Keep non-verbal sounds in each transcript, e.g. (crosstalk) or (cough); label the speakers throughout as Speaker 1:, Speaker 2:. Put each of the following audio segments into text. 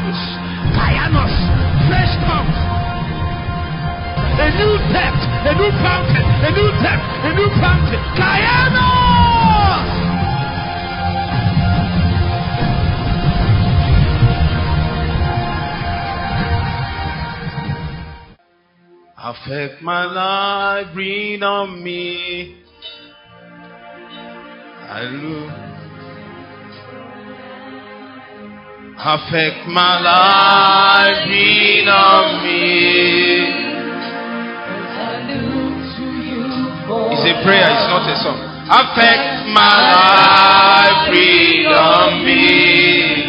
Speaker 1: tongues. Kainos. Fresh tongues. A new depth. A new fountain. A new depth. A new fountain. Kainos.
Speaker 2: Affect my life, breathe on me. I look. Affect my life, on me. It's a prayer, it's not a song. Affect my life, breathe on me.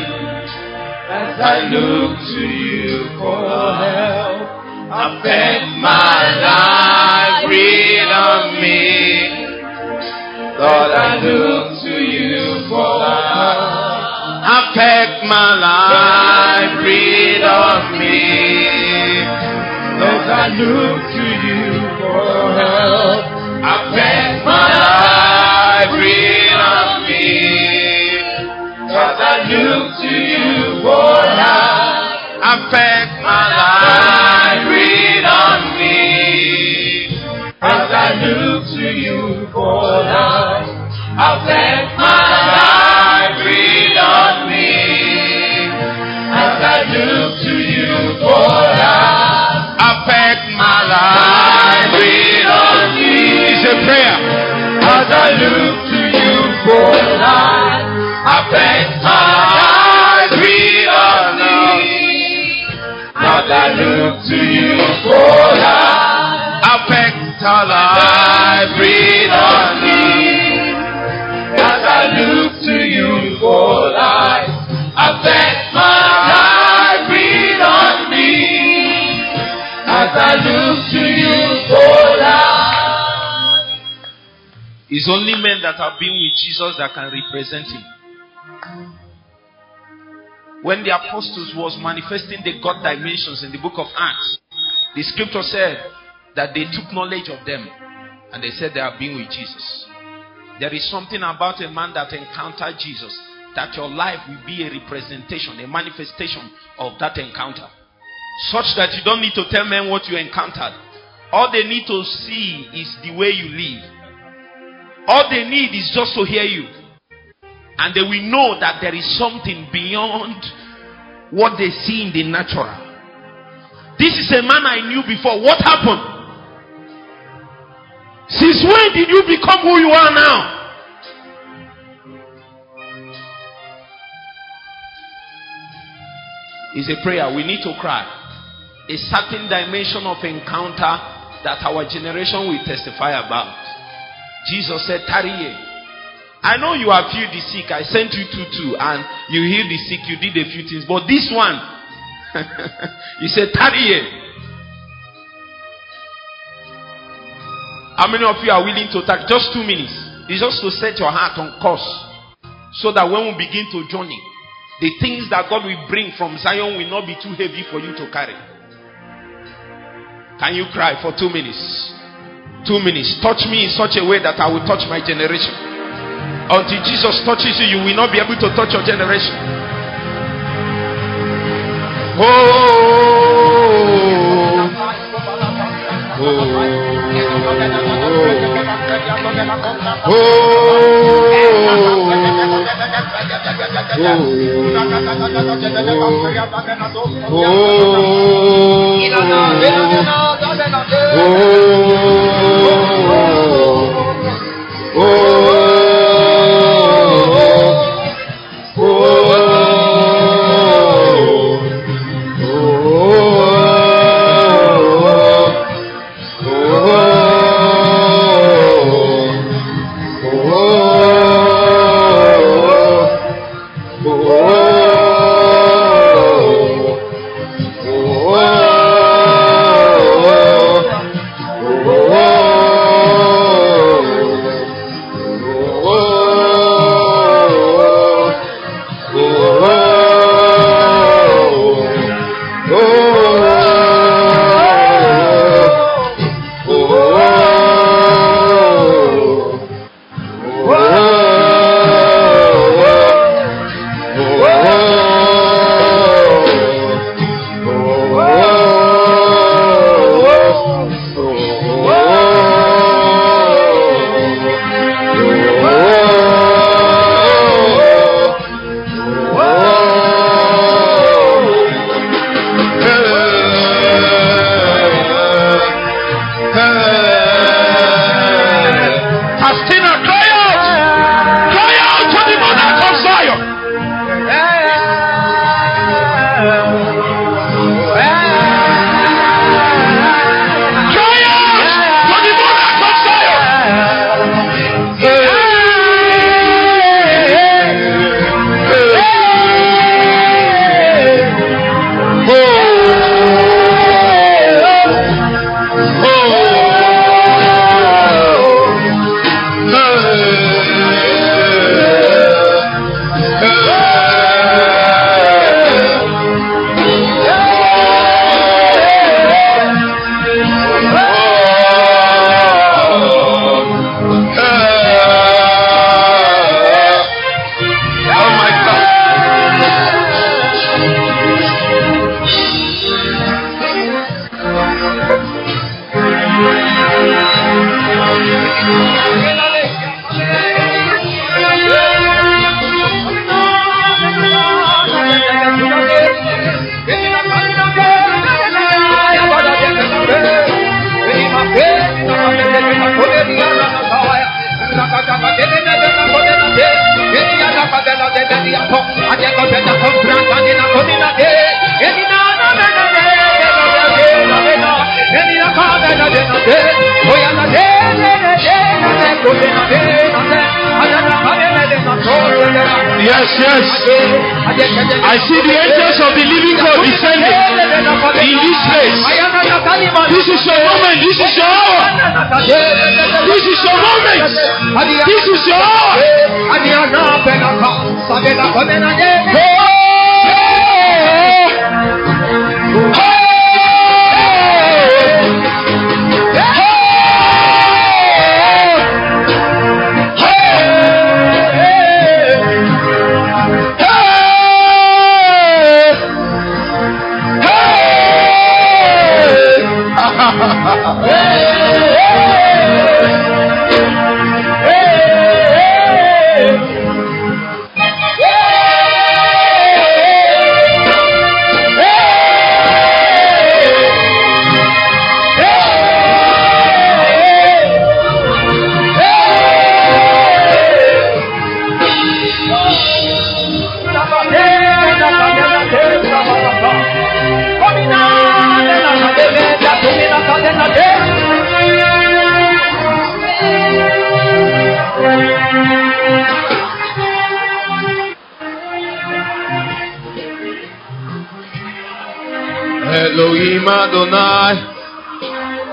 Speaker 2: As I look to you for help. Affect my life, breathe on me. Lord, I look to you for help. Affect my life, breathe on me. Lord, I look to you for help. Affect my life, breathe on me. Cause I look to you for help. Affect my life, breathe on me. As I look to you for help. Affect breathe on a prayer. As I look to you for life. Life, breathe on. As I look to you for life. Life, breathe on. As I look to you for life.
Speaker 3: It's only men that have been with Jesus that can represent him. When the apostles was manifesting the God dimensions in the book of Acts, the scripture said that they took knowledge of them and they said they have been with Jesus. There is something about a man that encountered Jesus that your life will be a representation, a manifestation of that encounter. Such that you don't need to tell men what you encountered. All they need to see is the way you live. All they need is just to hear you. And they will know that there is something beyond what they see in the natural. This is a man I knew before. What happened? Since when did you become who you are now? It's a prayer. We need to cry. A certain dimension of encounter that our generation will testify about. Jesus said, Tarry here. I know you have healed the sick. I sent you two two, and you healed the sick. You did a few things, but this one, (laughs) he said, "Tarry here." How many of you are willing to take just two minutes? It's just to set your heart on course, so that when we begin to journey, the things that God will bring from Zion will not be too heavy for you to carry. Can you cry for two minutes? Two minutes. Touch me in such a way that I will touch my generation. Until Jesus touches you, you will not be able to touch your generation.
Speaker 2: Oh, oh, oh, oh, oh, oh, oh Oh, oh, oh, oh.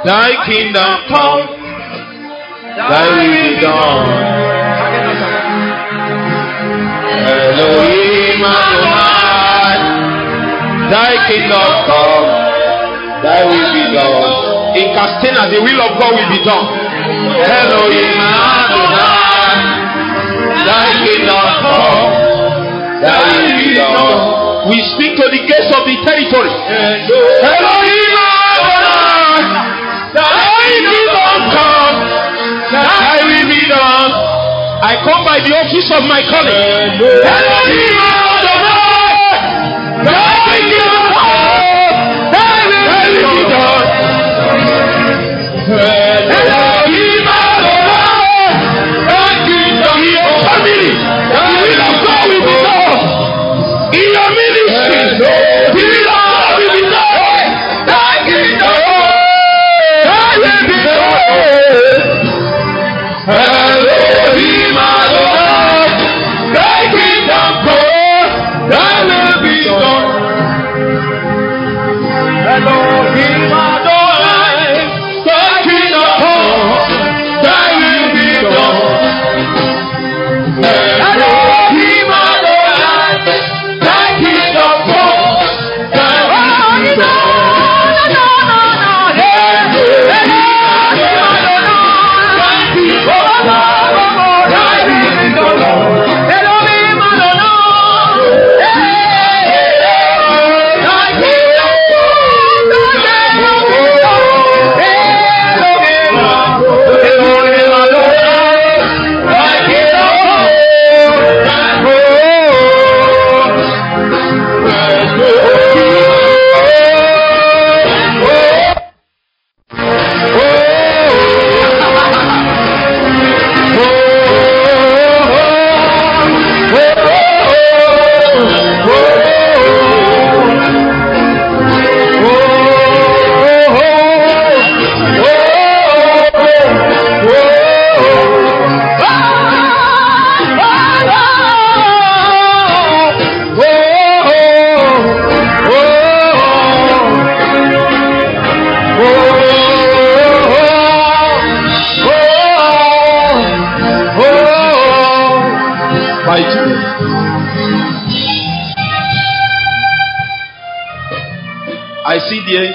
Speaker 2: Thy kingdom come, thy will be done. Elohim Adonai, thy kingdom come, thy will be done. In Castena, the will of God will be done. Elohim Adonai, thy kingdom come, thy will be done. We speak to the gates of the territory. Elohim I come by the office of my. Elohim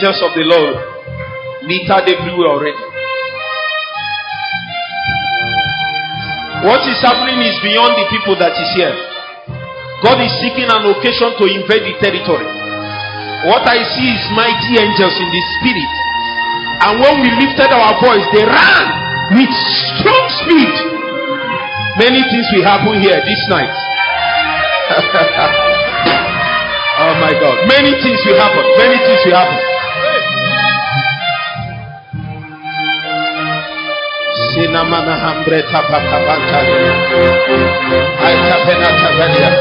Speaker 2: angels of the Lord littered everywhere already. What is happening is beyond the people that is here. God is seeking an occasion to invade the territory. What I see is mighty angels in the spirit. And when we lifted our voice, they ran with strong speed. Many things will happen here this night. (laughs) oh my God. Many things will happen. Many things will happen. Sinamana hambre tapakabantari. Aitapena tabelia.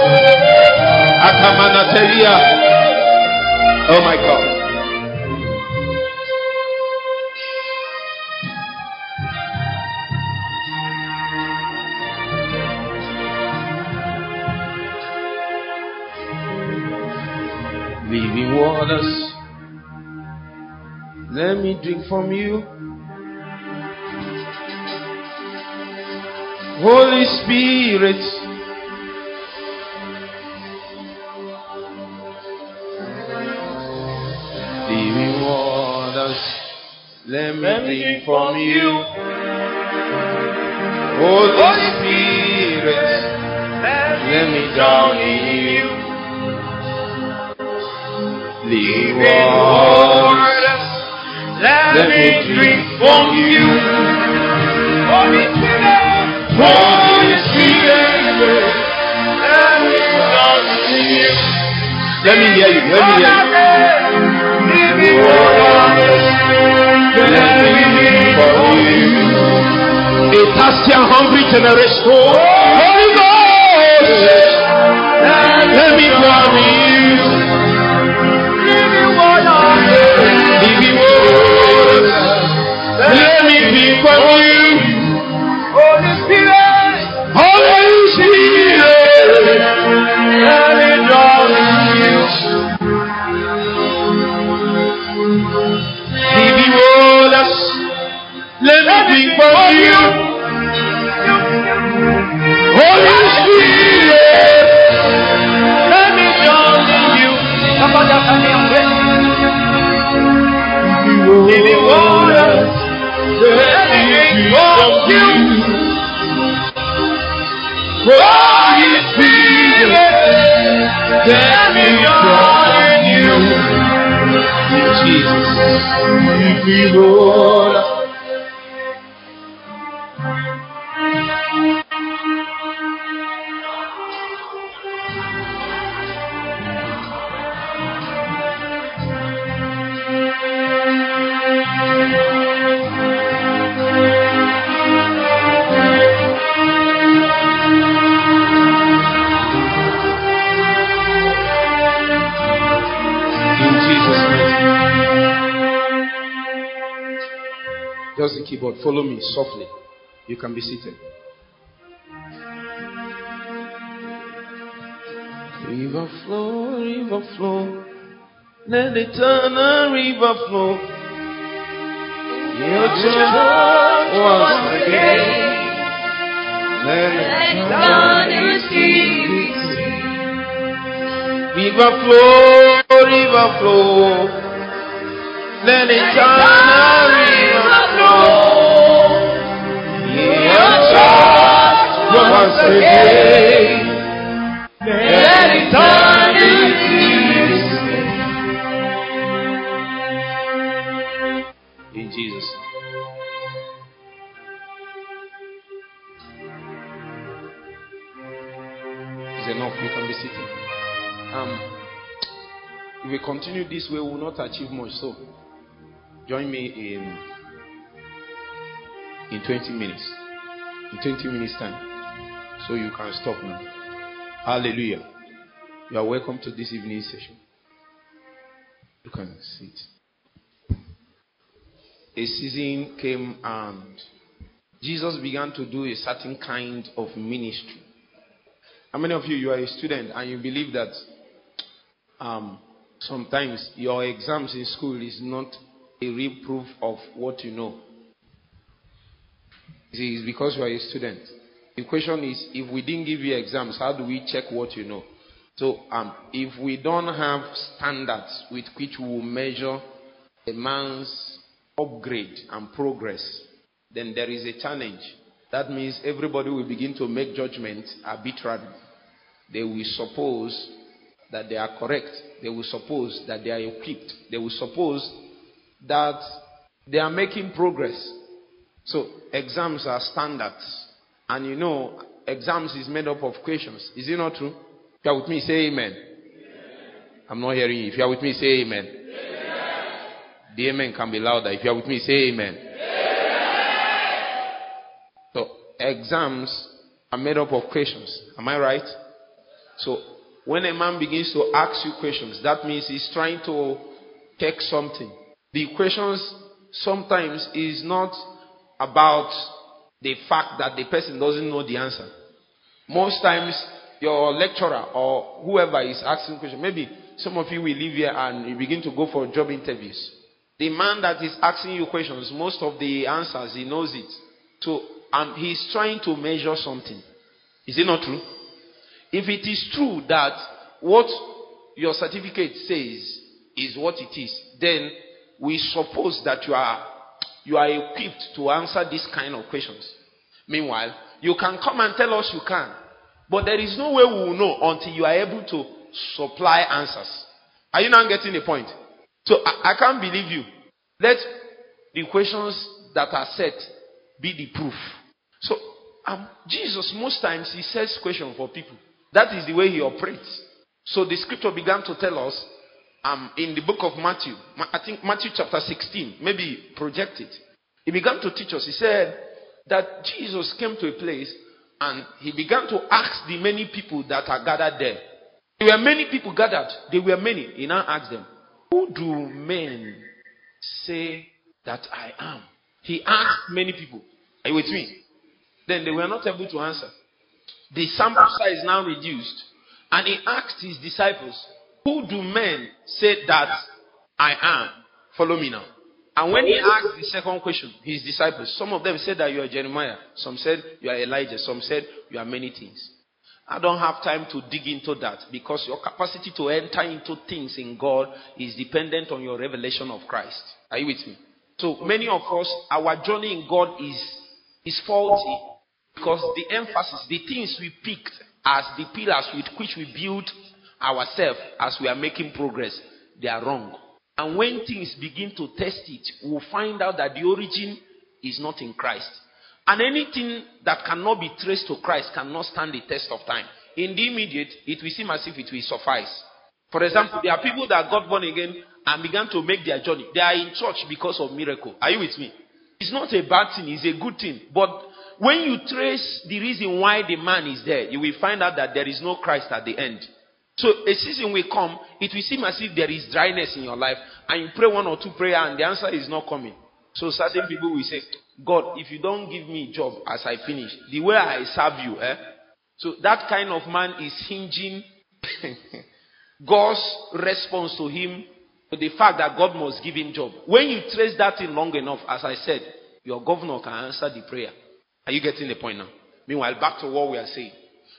Speaker 3: Akamanateria. Oh my God. Living waters. Let me drink from you. Holy Spirit. Living waters. Let me drink from you. Holy Spirit. Let me drown in you. Living waters. Let me drink from you. Holy Spirit. Holy Spirit. Let me in you. Let me hear you. Let me hear you. A thirsty hungry generation. Holy Ghost, let me in you. Let me be from Living me softly. You can be seated. River flow, river flow. Let it turn eternal river flow. Your church once again. Let River flow, river flow. Let it eternal river flow. Um, continue this way, we will not achieve much. So, join me in in 20 minutes. In 20 minutes time. So you can stop now. Hallelujah. You are welcome to this evening session. You can sit. A season came and Jesus began to do a certain kind of ministry. How many of you you are a student and you believe that um, sometimes your exams in school is not a real proof of what you know? See, It's because you are a student. The question is, if we didn't give you exams, how do we check what you know? So, um, if we don't have standards with which we will measure a man's upgrade and progress, then there is a challenge. That means everybody will begin to make judgments arbitrarily. They will suppose that they are correct. They will suppose that they are equipped. They will suppose that they are making progress. So, exams are standards. And you know, exams is made up of questions. Is it not true? If you are with me, say amen. I'm not hearing you. If you are with me, say amen. The amen can be louder. If you are with me, say amen. So, exams are made up of questions. Am I right? So, When a man begins to ask you questions, that means he's trying to take something. The questions sometimes is not about the fact that the person doesn't know the answer. Most times, your lecturer or whoever is asking questions, maybe some of you will leave here and you begin to go for job interviews. The man that is asking you questions, most of the answers, he knows it. So um, he's trying to measure something. Is it not true? If it is true that what your certificate says is what it is, then we suppose that you are you are equipped to answer this kind of questions. Meanwhile, you can come and tell us you can, but there is no way we will know until you are able to supply answers. Are you now getting the point? So I, I can't believe you. Let the questions that are set be the proof. So um, Jesus, most times, he says question for people. That is the way he operates. So the scripture began to tell us um, in the book of Matthew, I think Matthew chapter 16, maybe project it. He began to teach us. He said that Jesus came to a place and he began to ask the many people that are gathered there. There were many people gathered. There were many. He now asked them, Who do men say that I am? He asked many people. Are you with me? Then they were not able to answer. The sample size now reduced. And he asked his disciples, Who do men say that I am? Follow me now. And when he asked the second question, his disciples, some of them said that you are Jeremiah. Some said you are Elijah. Some said you are many things. I don't have time to dig into that because your capacity to enter into things in God is dependent on your revelation of Christ. Are you with me? So many of us, our journey in God is, is faulty because the emphasis, the things we picked as the pillars with which we build ourselves as we are making progress, they are wrong. And when things begin to test it, we'll find out that the origin is not in Christ. And anything that cannot be traced to Christ cannot stand the test of time. In the immediate, it will seem as if it will suffice. For example, there are people that got born again and began to make their journey. They are in church because of miracle. Are you with me? It's not a bad thing, it's a good thing. But when you trace the reason why the man is there, you will find out that there is no Christ at the end. So a season will come, it will seem as if there is dryness in your life, and you pray one or two prayer and the answer is not coming. So certain people will say, God, if you don't give me a job as I finish, the way I serve you, eh? So that kind of man is hinging (laughs) God's response to him to the fact that God must give him job. When you trace that in long enough, as I said, your governor can answer the prayer. Are you getting the point now? Meanwhile, back to what we are saying.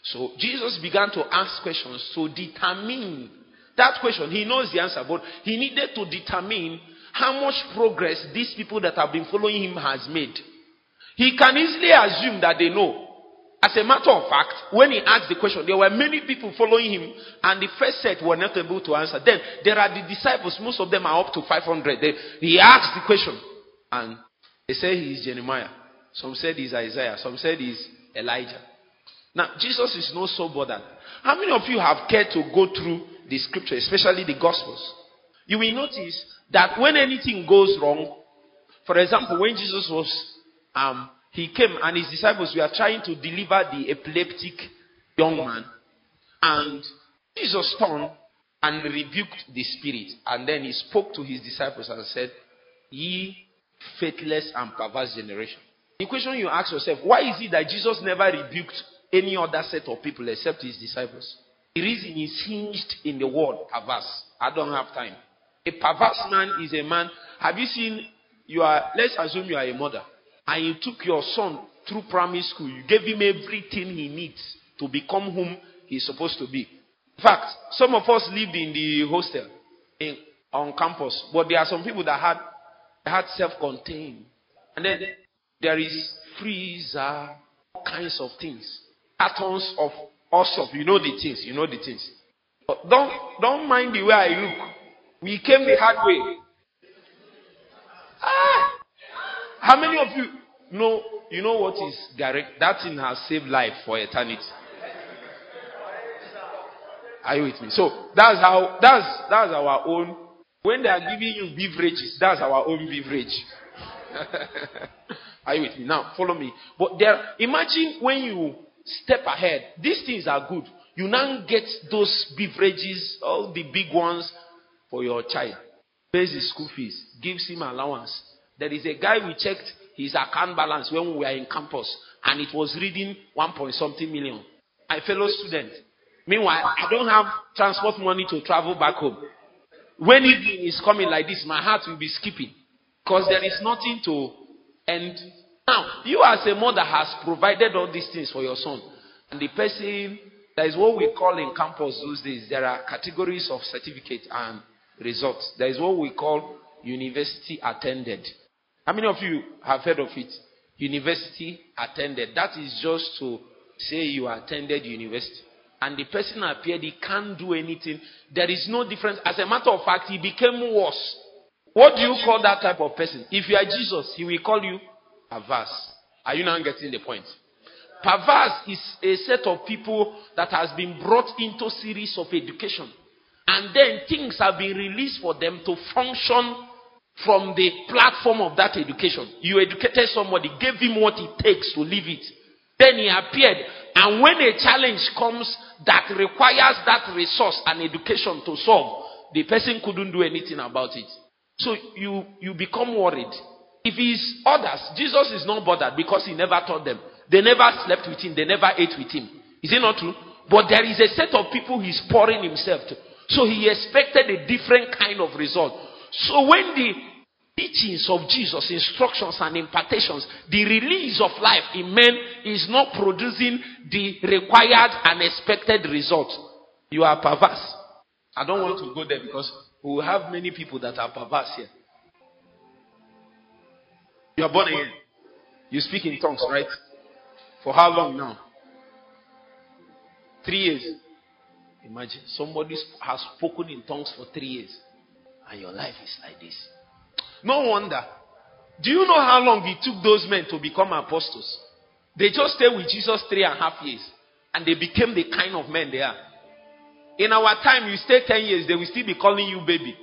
Speaker 3: So Jesus began to ask questions to determine that question. He knows the answer, but he needed to determine how much progress these people that have been following him has made. He can easily assume that they know. As a matter of fact, when he asked the question, there were many people following him, and the first set were not able to answer. Then there are the disciples, most of them are up to 500. They, he asked the question, and they say he is Jeremiah. Some said he's Isaiah. Some said he's Elijah. Now, Jesus is not so bothered. How many of you have cared to go through the scripture, especially the Gospels? You will notice that when anything goes wrong, for example, when Jesus was, um, he came and his disciples were trying to deliver the epileptic young man, and Jesus turned and rebuked the spirit, and then he spoke to his disciples and said, Ye faithless and perverse generation. The question you ask yourself, why is it that Jesus never rebuked any other set of people except his disciples? The reason is hinged in the word perverse. I don't have time. A perverse man is a man. Have you seen you are let's assume you are a mother and you took your son through primary school, you gave him everything he needs to become whom he's supposed to be. In fact, some of us lived in the hostel in, on campus, but there are some people that had had self-contained. And then there is freezer, all kinds of things. Atoms of stuff. You know the things. You know the things. But don't don't mind the way I look. We came the hard way. Ah! How many of you know you know what is direct? That thing has saved life for eternity. Are you with me? So that's how that's that's our own when they are giving you beverages, that's our own beverage. (laughs) Are you with me? Now, follow me. But there, imagine when you step ahead. These things are good. You now get those beverages, all the big ones for your child. Pays his school fees, gives him allowance. There is a guy we checked his account balance when we were in campus, and it was reading one point something million. My fellow student. Meanwhile, I don't have transport money to travel back home. When evening is coming like this, my heart will be skipping because there is nothing to end. Now, you as a mother has provided all these things for your son, and the person that is what we call in campus those days. There are categories of certificate and results. There is what we call university attended. How many of you have heard of it? University attended. That is just to say you attended university. And the person appeared, he can't do anything. There is no difference. As a matter of fact, he became worse. What do you call that type of person? If you are Jesus, he will call you perverse. Are you now getting the point? Perverse is a set of people that has been brought into series of education. And then things have been released for them to function from the platform of that education. You educated somebody, gave him what it takes to live it. Then he appeared. And when a challenge comes that requires that resource and education to solve, the person couldn't do anything about it. So you, you become worried. If it's others, Jesus is not bothered because he never taught them. They never slept with him, they never ate with him. Is it not true? But there is a set of people he's pouring himself to. So he expected a different kind of result. So when the teachings of Jesus, instructions and impartations, the release of life in men is not producing the required and expected result, you are perverse. I don't want to go there because we have many people that are perverse here. You are born again. You speak in tongues, right? For how long now? Three years. Imagine somebody has spoken in tongues for three years, and your life is like this. No wonder. Do you know how long it took those men to become apostles? They just stayed with Jesus three and a half years, and they became the kind of men they are. In our time, you stay 10 years, they will still be calling you baby.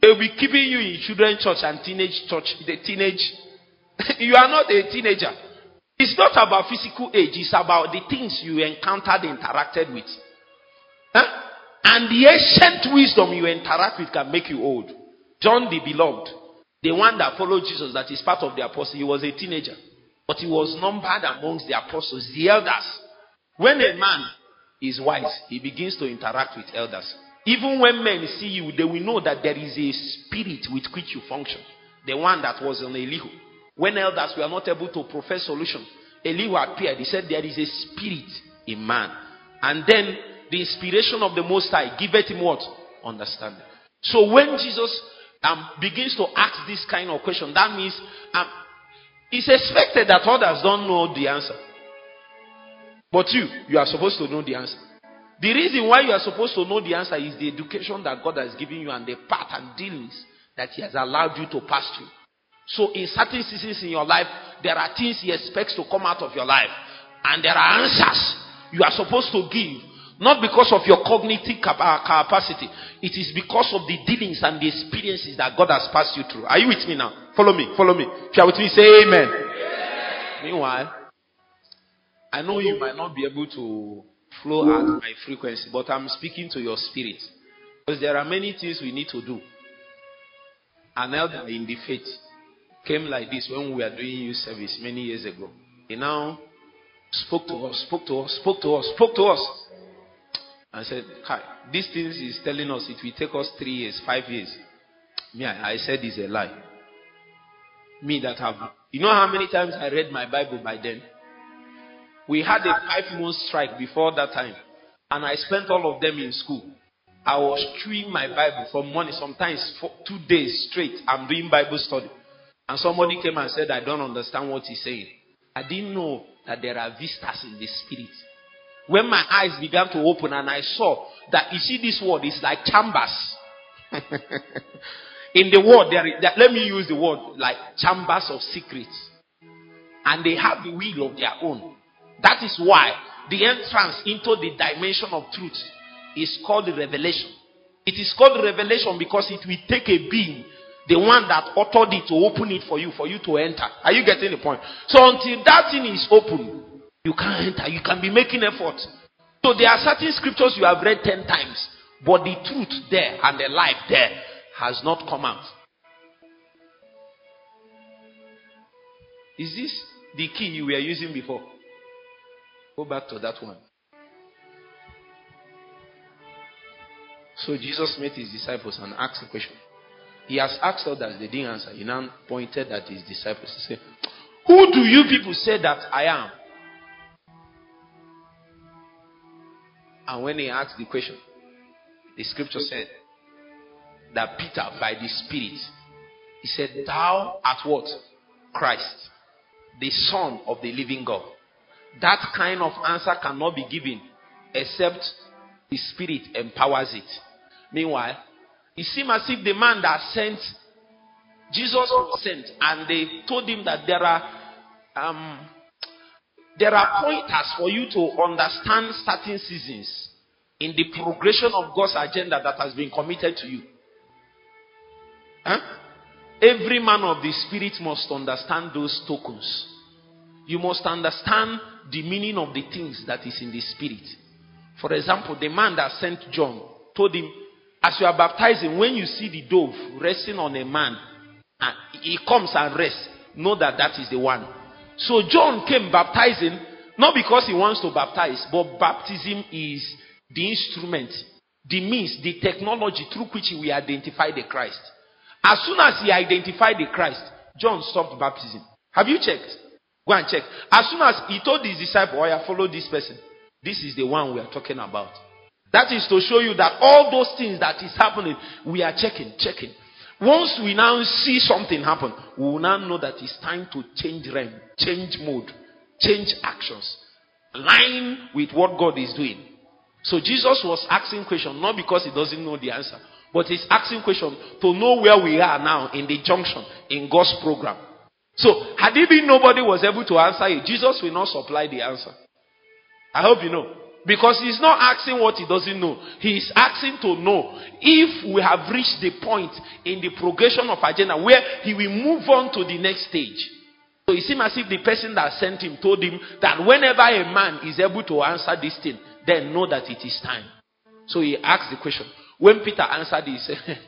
Speaker 3: They will be keeping you in children's church and teenage church. The teenage. (laughs) you are not a teenager. It's not about physical age, it's about the things you encountered, interacted with. Huh? And the ancient wisdom you interact with can make you old. John the beloved, the one that followed Jesus, that is part of the apostle, he was a teenager. But he was numbered amongst the apostles, the elders. When a man is wise, he begins to interact with elders. Even when men see you, they will know that there is a spirit with which you function. The one that was in Elihu. When elders were not able to profess solution, Elihu appeared. He said, There is a spirit in man. And then the inspiration of the Most High giveth him what? Understanding. So when Jesus um, begins to ask this kind of question, that means um, it's expected that others don't know the answer. But you, you are supposed to know the answer. The reason why you are supposed to know the answer is the education that God has given you and the path and dealings that He has allowed you to pass through. So, in certain seasons in your life, there are things He expects to come out of your life, and there are answers you are supposed to give, not because of your cognitive capacity, it is because of the dealings and the experiences that God has passed you through. Are you with me now? Follow me, follow me. If you are with me, say amen. Meanwhile, I know you might not be able to flow at my frequency, but I'm speaking to your spirit. Because there are many things we need to do. An elder in the faith came like this when we were doing youth service many years ago. He now spoke to us, spoke to us, spoke to us, spoke to us. And said, Kai, these things is telling us it will take us three years, five years. Me, I, I said it's a lie. Me that have, you know how many times I read my Bible by then? We had a five month strike before that time, and I spent all of them in school. I was chewing my Bible for money, sometimes for two days straight. I'm doing Bible study. And somebody came and said, I don't understand what he's saying. I didn't know that there are vistas in the spirit. When my eyes began to open and I saw that, you see, this word is like chambers. (laughs) in the word, there, there, let me use the word like chambers of secrets. And they have the will of their own. That is why the entrance into the dimension of truth is called revelation. It is called revelation because it will take a being, the one that authored it to open it for you, for you to enter. Are you getting the point? So until that thing is open, you can't enter. You can be making effort. So there are certain scriptures you have read 10 times, but the truth there and the life there has not come out. Is this the key you were using before? Go back to that one. So Jesus met his disciples and asked a question. He has asked others, they didn't answer. He now pointed at his disciples. He said, Who do you people say that I am? And when he asked the question, the scripture said that Peter, by the Spirit, he said, Thou art what? Christ, the Son of the living God. That kind of answer cannot be given except the Spirit empowers it. Meanwhile, it seems as if the man that sent Jesus was sent, and they told him that there are um, there are pointers for you to understand certain seasons in the progression of God's agenda that has been committed to you. Huh? Every man of the spirit must understand those tokens. You must understand the meaning of the things that is in the spirit. For example, the man that sent John told him, as you are baptizing, when you see the dove resting on a man, and he comes and rests, know that that is the one. So John came baptizing, not because he wants to baptize, but baptism is the instrument, the means, the technology through which we identify the Christ. As soon as he identified the Christ, John stopped baptism. Have you checked? Go and check. As soon as he told his disciple, oh, I follow this person. This is the one we are talking about. That is to show you that all those things that is happening, we are checking, checking. Once we now see something happen, we will now know that it's time to change realm, change mode, change actions, align with what God is doing. So Jesus was asking question not because he doesn't know the answer, but he's asking question to know where we are now in the junction in God's program. So had it been nobody was able to answer it, Jesus will not supply the answer. I hope you know. Because he's not asking what he doesn't know. He is asking to know if we have reached the point in the progression of agenda where he will move on to the next stage. So it seems as if the person that sent him told him that whenever a man is able to answer this thing, then know that it is time. So he asked the question. When Peter answered, he said, (laughs)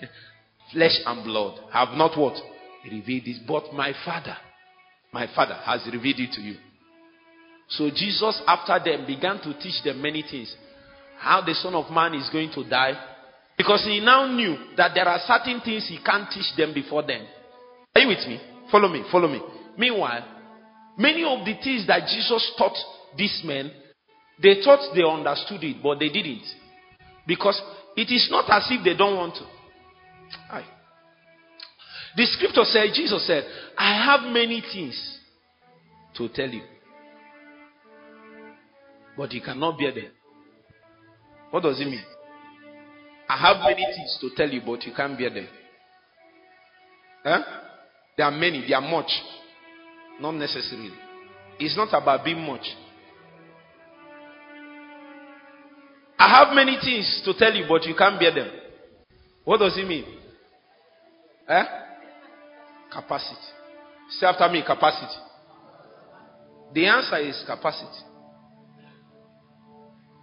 Speaker 3: Flesh and blood have not what? Revealed this, but my Father, my Father has revealed it to you. So Jesus, after them, began to teach them many things. How the Son of Man is going to die. Because he now knew that there are certain things he can't teach them before then. Are you with me? Follow me, follow me. Meanwhile, many of the things that Jesus taught these men, they thought they understood it, but they didn't. Because it is not as if they don't want to. Aye. The scripture said, Jesus said, I have many things to tell you. But you cannot bear them. What does it mean? I have many things to tell you, but you can't bear them. Huh? There are many, there are much. Not necessarily. It's not about being much. I have many things to tell you, but you can't bear them. What does it mean? Eh? Capacity. Say after me, capacity. The answer is capacity.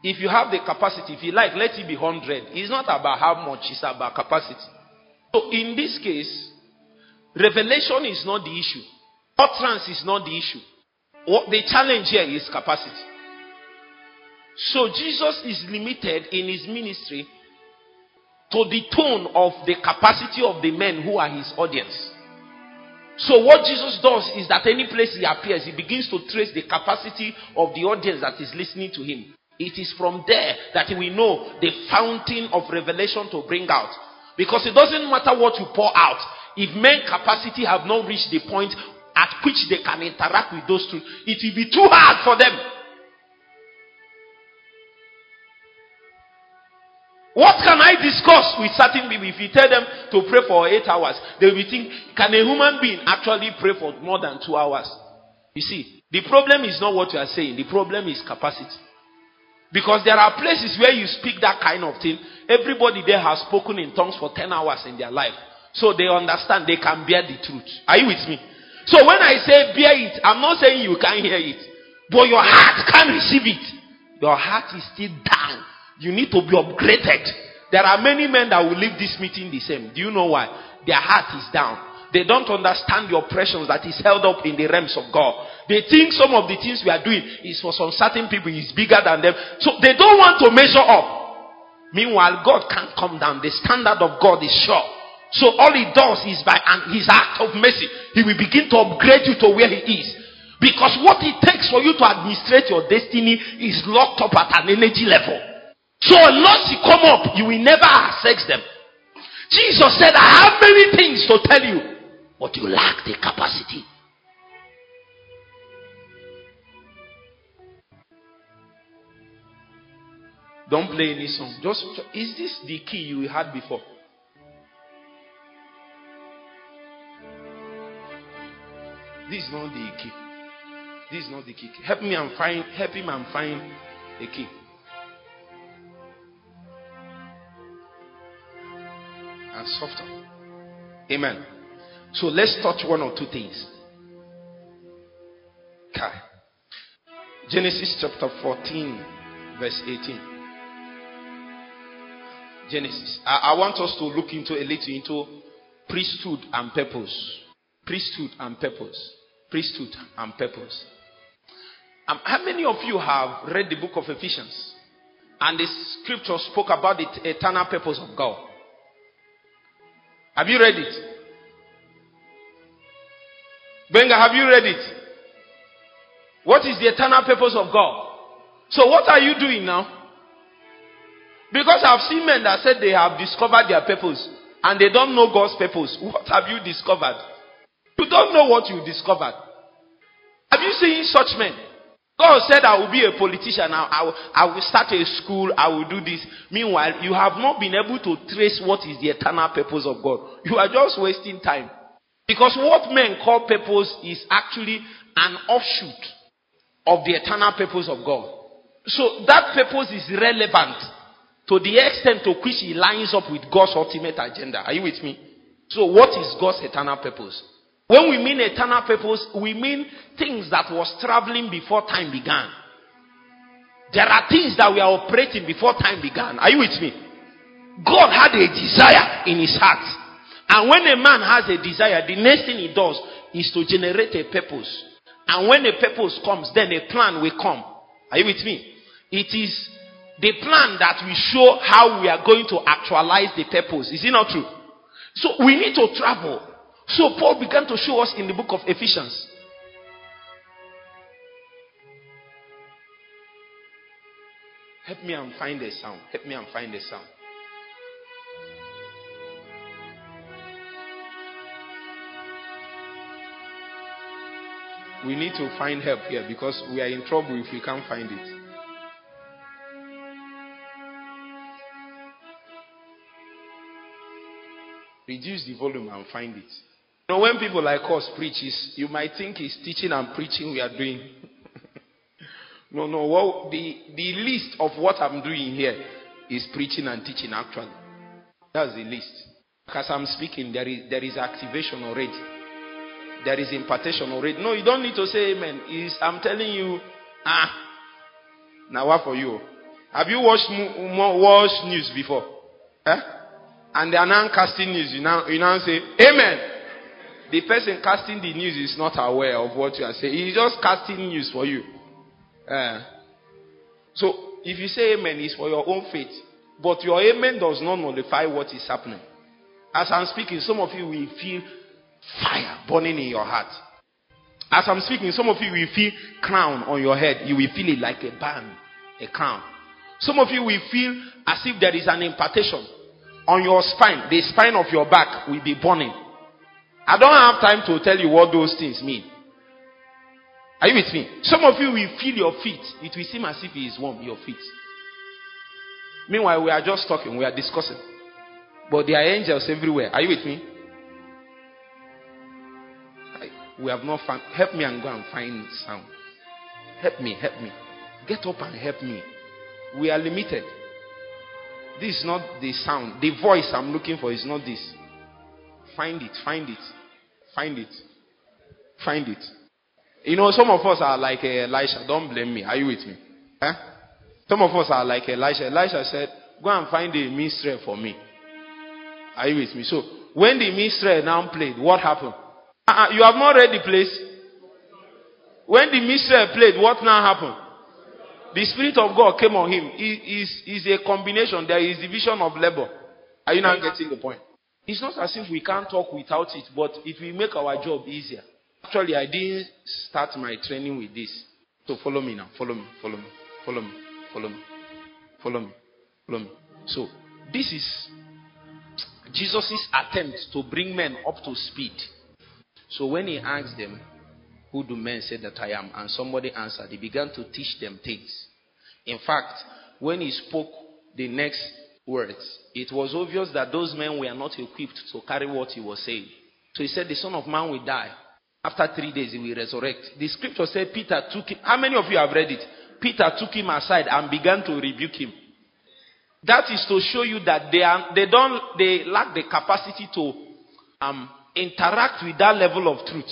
Speaker 3: If you have the capacity, if you like, let it be 100. It's not about how much, it's about capacity. So in this case, revelation is not the issue. Utterance is not the issue. What the challenge here is capacity. So Jesus is limited in his ministry to the tone of the capacity of the men who are his audience. So what Jesus does is that any place he appears, he begins to trace the capacity of the audience that is listening to him. It is from there that we know the fountain of revelation to bring out. Because it doesn't matter what you pour out. If men capacity have not reached the point at which they can interact with those truths, it will be too hard for them. What can I discuss with certain people? If you tell them to pray for eight hours, they will think, can a human being actually pray for more than two hours? You see, the problem is not what you are saying, the problem is capacity. Because there are places where you speak that kind of thing. Everybody there has spoken in tongues for 10 hours in their life. So they understand they can bear the truth. Are you with me? So when I say bear it, I'm not saying you can't hear it. But your heart can't receive it. Your heart is still down. You need to be upgraded. There are many men that will leave this meeting the same. Do you know why? Their heart is down. They don't understand the oppressions that is held up in the realms of God. They think some of the things we are doing is for some certain people is bigger than them. So they don't want to measure up. Meanwhile, God can't come down. The standard of God is sure. So all he does is by and his act of mercy, he will begin to upgrade you to where he is. Because what it takes for you to administrate your destiny is locked up at an energy level. So unless you come up, you will never access them. Jesus said, I have many things to tell you, but you lack the capacity. Don't play any song. Just is this the key you had before? This is not the key. This is not the key. Help me and find help him and find a key. And softer. Amen. So let's touch one or two things. Okay. Genesis chapter 14, verse 18. Genesis. I, I want us to look into a little into priesthood and purpose. Priesthood and purpose. Priesthood and purpose. Um, how many of you have read the book of Ephesians? And the scripture spoke about the eternal purpose of God. Have you read it? Benga, have you read it? What is the eternal purpose of God? So, what are you doing now? Because I've seen men that said they have discovered their purpose and they don't know God's purpose. What have you discovered? You don't know what you discovered. Have you seen such men? God said, I will be a politician. I, I, I will start a school. I will do this. Meanwhile, you have not been able to trace what is the eternal purpose of God. You are just wasting time. Because what men call purpose is actually an offshoot of the eternal purpose of God. So that purpose is relevant to the extent to which it lines up with God's ultimate agenda. Are you with me? So, what is God's eternal purpose? When we mean eternal purpose, we mean things that was traveling before time began. There are things that we are operating before time began. Are you with me? God had a desire in his heart. And when a man has a desire, the next thing he does is to generate a purpose. And when a purpose comes, then a plan will come. Are you with me? It is the plan that will show how we are going to actualize the purpose. Is it not true? So we need to travel. So Paul began to show us in the book of Ephesians. Help me and find a sound. Help me and find a sound. We need to find help here because we are in trouble if we can't find it. Reduce the volume and find it. Know, when people like us preach, you might think it's teaching and preaching we are doing. (laughs) no, no. Well, the, the list of what I'm doing here is preaching and teaching, actually. That's the list. Because I'm speaking, there is, there is activation already. There is impartation already. No, you don't need to say amen. It's, I'm telling you, ah, now what for you? Have you watched, watched news before? Eh? and they are now casting news, you now, you now say, Amen. The person casting the news is not aware of what you are saying. He's just casting news for you. Uh, so, if you say Amen, it's for your own faith. But your Amen does not nullify what is happening. As I'm speaking, some of you will feel fire burning in your heart. As I'm speaking, some of you will feel crown on your head. You will feel it like a band, a crown. Some of you will feel as if there is an impartation on your spine, the spine of your back will be burning. I don't have time to tell you what those things mean. Are you with me? Some of you will feel your feet. It will seem as if it is warm, your feet. Meanwhile, we are just talking, we are discussing. But there are angels everywhere. Are you with me? We have not found. Help me and go and find sound. Help me, help me. Get up and help me. We are limited. This is not the sound. The voice I'm looking for is not this. Find it, find it, find it, find it. You know, some of us are like uh, Elisha. Don't blame me. Are you with me? Some of us are like Elisha. Elisha said, Go and find a minstrel for me. Are you with me? So, when the minstrel now played, what happened? Uh-uh, you have not read the place. When the minstrel played, what now happened? The Spirit of God came on him. It is a combination. There is division of labor. Are you now getting the point? It's not as if we can't talk without it, but it will make our job easier. Actually, I didn't start my training with this. So follow me now. Follow me. Follow me. Follow me. Follow me. Follow me. Follow me. So this is Jesus' attempt to bring men up to speed. So when he asked them, Who do men say that I am? and somebody answered, he began to teach them things. In fact, when he spoke the next words, it was obvious that those men were not equipped to carry what he was saying. So he said, The Son of Man will die. After three days, he will resurrect. The scripture said Peter took him. How many of you have read it? Peter took him aside and began to rebuke him. That is to show you that they, are, they, don't, they lack the capacity to um, interact with that level of truth.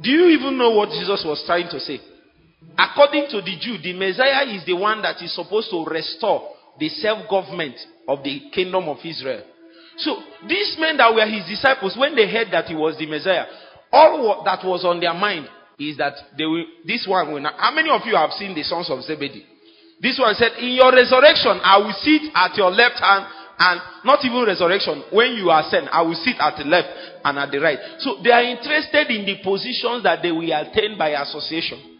Speaker 3: Do you even know what Jesus was trying to say? According to the Jew, the Messiah is the one that is supposed to restore the self government of the kingdom of Israel. So, these men that were his disciples, when they heard that he was the Messiah, all that was on their mind is that they will, this one will not. How many of you have seen the sons of Zebedee? This one said, In your resurrection, I will sit at your left hand and not even resurrection. When you are sent, I will sit at the left and at the right. So they are interested in the positions that they will attain by association.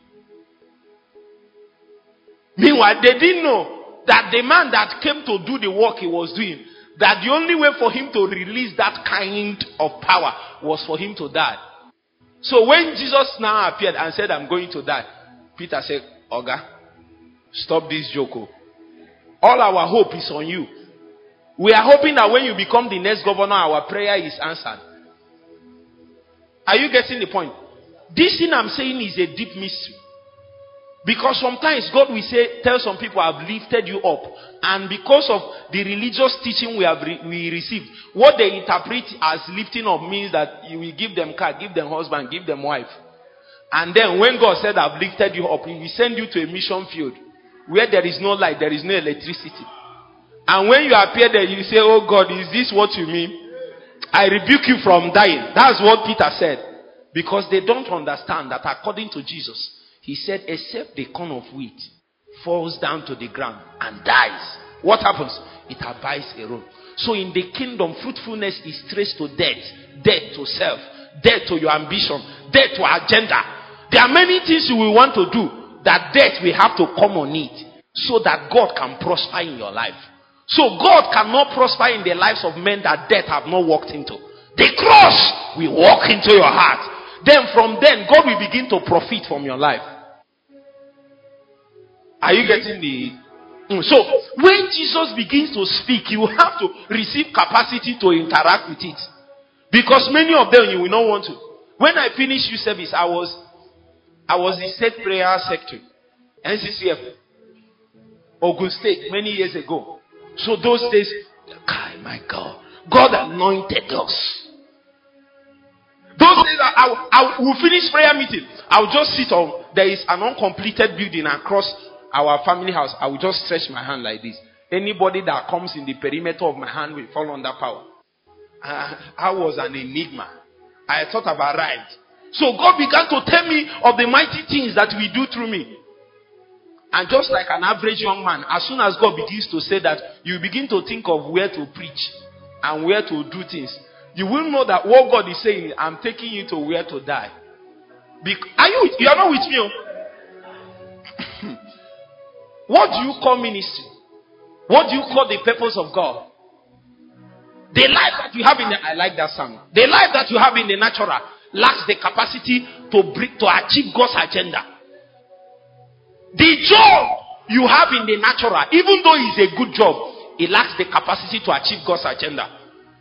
Speaker 3: Meanwhile, they didn't know that the man that came to do the work he was doing, that the only way for him to release that kind of power was for him to die. So when Jesus now appeared and said, I'm going to die, Peter said, Oga, stop this joke. Oh. All our hope is on you. We are hoping that when you become the next governor, our prayer is answered. Are you getting the point? This thing I'm saying is a deep mystery. Because sometimes God will say, tell some people, I've lifted you up. And because of the religious teaching we have re- we received, what they interpret as lifting up means that you will give them car, give them husband, give them wife. And then when God said, I've lifted you up, He will send you to a mission field where there is no light, there is no electricity. And when you appear there, you say, Oh God, is this what you mean? I rebuke you from dying. That's what Peter said. Because they don't understand that according to Jesus, he said, except the corn of wheat falls down to the ground and dies, what happens? It abides alone. So in the kingdom, fruitfulness is traced to death, death to self, death to your ambition, death to agenda. There are many things you will want to do that death will have to come on it so that God can prosper in your life. So God cannot prosper in the lives of men that death have not walked into. The cross will walk into your heart. Then from then, God will begin to profit from your life. Are you getting the mm, so when Jesus begins to speak, you have to receive capacity to interact with it. Because many of them you will not want to. When I finished your service, I was I was the state prayer secretary, NCCF, Ogun State, many years ago. So those days, God, my God, God anointed us. Those days, I, I, I will finish prayer meeting. I will just sit on. There is an uncompleted building across our family house, I will just stretch my hand like this. Anybody that comes in the perimeter of my hand will fall under power. Uh, I was an enigma. I thought I've arrived. So God began to tell me of the mighty things that we do through me. And just like an average young man, as soon as God begins to say that, you begin to think of where to preach and where to do things. You will know that what God is saying, I'm taking you to where to die. Be- are you? You are not with me. What do you call ministry? What do you call the purpose of God? The life that you have in the I like that song. The life that you have in the natural lacks the capacity to bring, to achieve God's agenda. The job you have in the natural, even though it's a good job, it lacks the capacity to achieve God's agenda.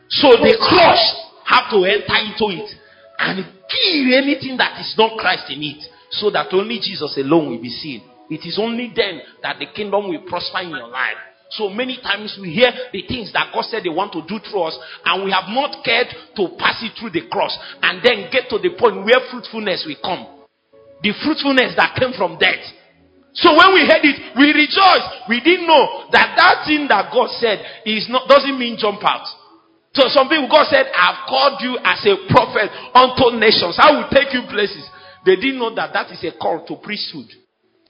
Speaker 3: So the cross have to enter into it and kill anything that is not Christ in it, so that only Jesus alone will be seen. It is only then that the kingdom will prosper in your life. So many times we hear the things that God said they want to do through us, and we have not cared to pass it through the cross and then get to the point where fruitfulness will come. The fruitfulness that came from death. So when we heard it, we rejoiced. We didn't know that that thing that God said is not doesn't mean jump out. So some people, God said, I've called you as a prophet unto nations. I will take you places. They didn't know that that is a call to priesthood.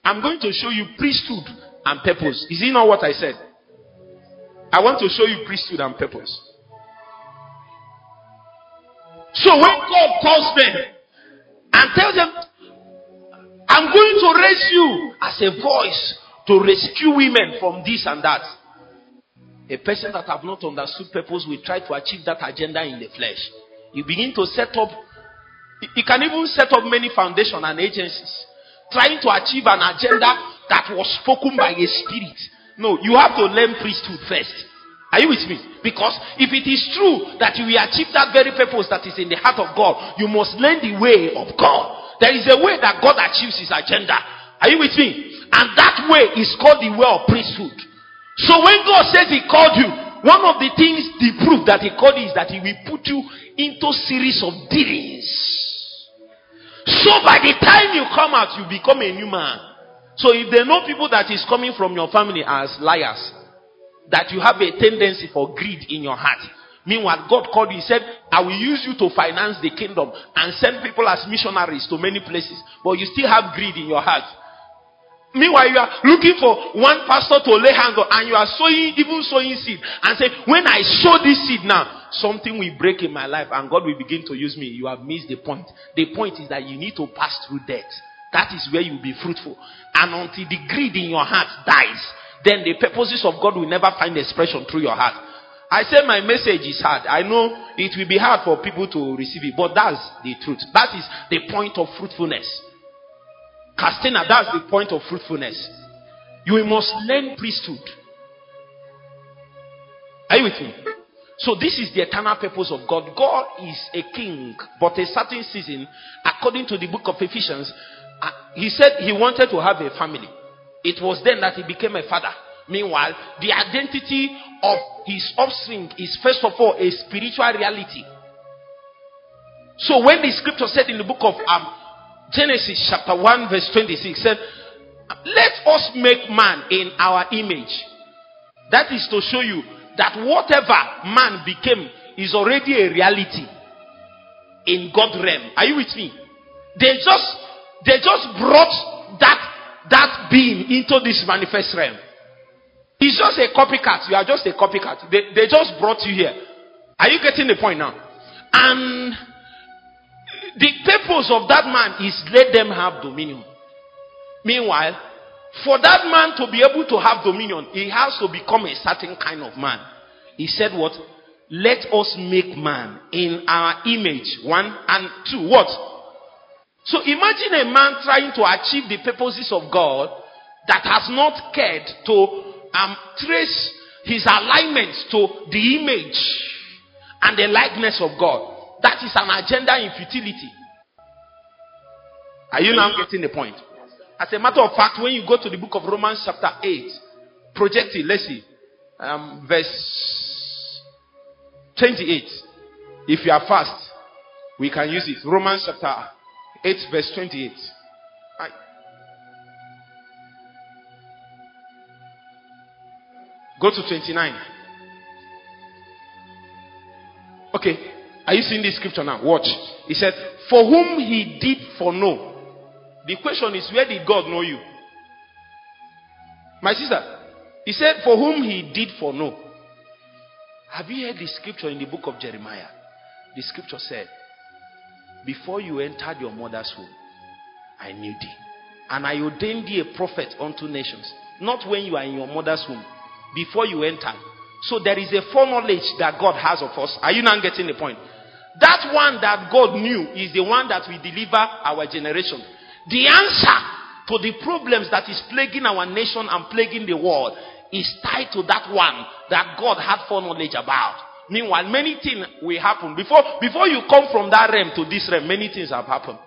Speaker 3: I'm going to show you priesthood and purpose. Is it not what I said? I want to show you priesthood and purpose. So when God calls them and tells them, I'm going to raise you as a voice to rescue women from this and that. A person that have not understood purpose will try to achieve that agenda in the flesh. You begin to set up, you can even set up many foundations and agencies trying to achieve an agenda that was spoken by a spirit. No, you have to learn priesthood first. Are you with me? Because if it is true that you will achieve that very purpose that is in the heart of God, you must learn the way of God. There is a way that God achieves his agenda. Are you with me? And that way is called the way of priesthood. So when God says He called you, one of the things, the proof that He called you is that He will put you into series of dealings. So by the time you come out, you become a new man. So if they know people that is coming from your family as liars, that you have a tendency for greed in your heart. Meanwhile, God called you, He said, I will use you to finance the kingdom and send people as missionaries to many places. But you still have greed in your heart. Meanwhile, you are looking for one pastor to lay hands on, and you are sowing, even sowing seed, and say, When I sow this seed now, something will break in my life, and God will begin to use me. You have missed the point. The point is that you need to pass through death. That is where you will be fruitful. And until the greed in your heart dies, then the purposes of God will never find expression through your heart. I say my message is hard. I know it will be hard for people to receive it, but that's the truth. That is the point of fruitfulness. Castina, that's the point of fruitfulness. You must learn priesthood. Are you with me? So this is the eternal purpose of God. God is a king, but a certain season, according to the book of Ephesians, uh, he said he wanted to have a family. It was then that he became a father. Meanwhile, the identity of his offspring is first of all a spiritual reality. So when the scripture said in the book of um, Genesis chapter 1 verse 26 said, let us make man in our image. That is to show you that whatever man became is already a reality in God realm. Are you with me? They just they just brought that that being into this manifest realm. He's just a copycat. You are just a copycat. They, they just brought you here. Are you getting the point now? And the purpose of that man is let them have dominion. Meanwhile, for that man to be able to have dominion, he has to become a certain kind of man. He said, What? Let us make man in our image. One and two. What? So imagine a man trying to achieve the purposes of God that has not cared to um, trace his alignment to the image and the likeness of God. That is an agenda in futility. Are you now getting the point? As a matter of fact, when you go to the book of Romans, chapter 8, project it, let's see, um, verse 28. If you are fast, we can use it. Romans chapter 8, verse 28. Right. Go to 29. Okay. Are you seeing this scripture now? Watch. He said, For whom he did foreknow. The question is, where did God know you? My sister, he said, For whom he did foreknow. Have you heard the scripture in the book of Jeremiah? The scripture said, Before you entered your mother's womb, I knew thee. And I ordained thee a prophet unto nations. Not when you are in your mother's womb, before you entered. So there is a foreknowledge that God has of us. Are you now getting the point? That one that God knew is the one that will deliver our generation. The answer to the problems that is plaguing our nation and plaguing the world is tied to that one that God had foreknowledge about. Meanwhile, many things will happen. Before, before you come from that realm to this realm, many things have happened.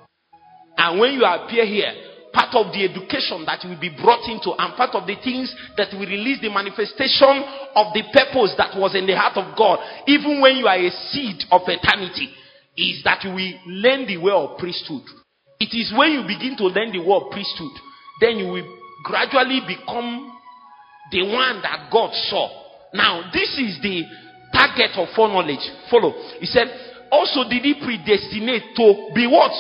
Speaker 3: And when you appear here, part of the education that will be brought into and part of the things that will release the manifestation of the purpose that was in the heart of God, even when you are a seed of eternity, is that will learn the way of priesthood. It is when you begin to learn the way of priesthood, then you will gradually become the one that God saw. Now, this is the target of foreknowledge. Follow. He said, also did he predestinate to be what?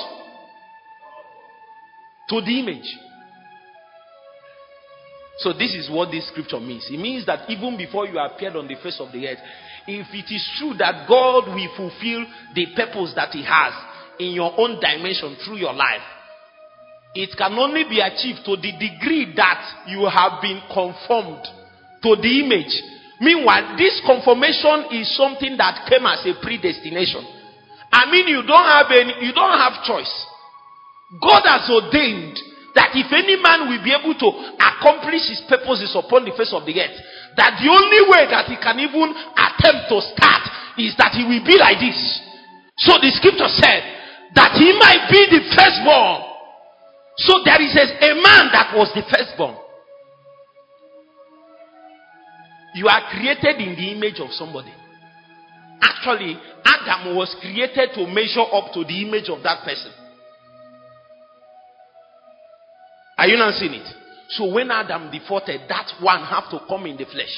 Speaker 3: To the image. So this is what this scripture means. It means that even before you appeared on the face of the earth, if it is true that God will fulfill the purpose that He has in your own dimension through your life, it can only be achieved to the degree that you have been conformed to the image. Meanwhile, this conformation is something that came as a predestination. I mean, you don't have any, you don't have choice. God has ordained that if any man will be able to accomplish his purposes upon the face of the earth, that the only way that he can even attempt to start is that he will be like this. So the scripture said that he might be the firstborn. So there is a, man that was the firstborn. You are created in the image of somebody. Actually, Adam was created to measure up to the image of that person. Are you not seeing it? So when Adam defaulted, that one have to come in the flesh.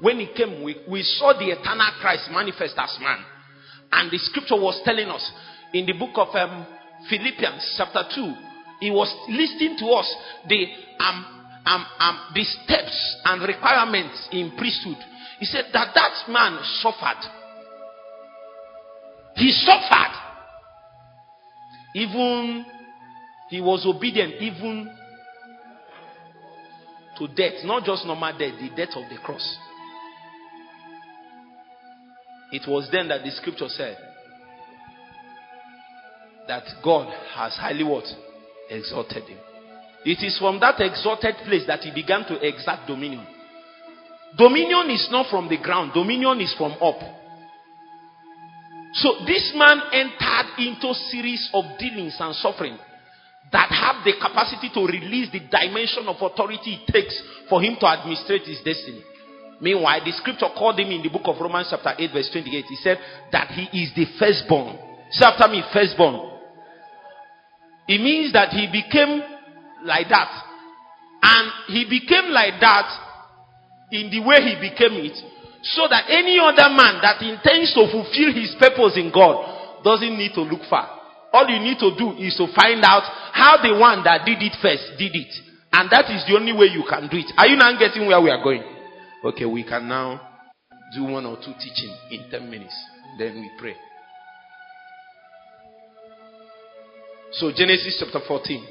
Speaker 3: When he came, we, we saw the eternal Christ manifest as man. And the scripture was telling us in the book of um, Philippians, chapter 2, he was listing to us the, um, um, um, the steps and requirements in priesthood. He said that that man suffered. He suffered. Even he was obedient, even to death, not just normal death, the death of the cross. It was then that the scripture said that God has highly what? Exalted him. It is from that exalted place that he began to exact dominion. Dominion is not from the ground, dominion is from up. So this man entered into series of dealings and suffering that have the capacity to release the dimension of authority it takes for him to administrate his destiny. Meanwhile, the scripture called him in the book of Romans, chapter 8, verse 28. He said that he is the firstborn. Say after me, firstborn. It means that he became like that. And he became like that in the way he became it. So that any other man that intends to fulfill his purpose in God doesn't need to look far. All you need to do is to find out how the one that did it first did it. And that is the only way you can do it. Are you now getting where we are going? Okay, we can now do one or two teaching in 10 minutes. Then we pray. So, Genesis chapter 14.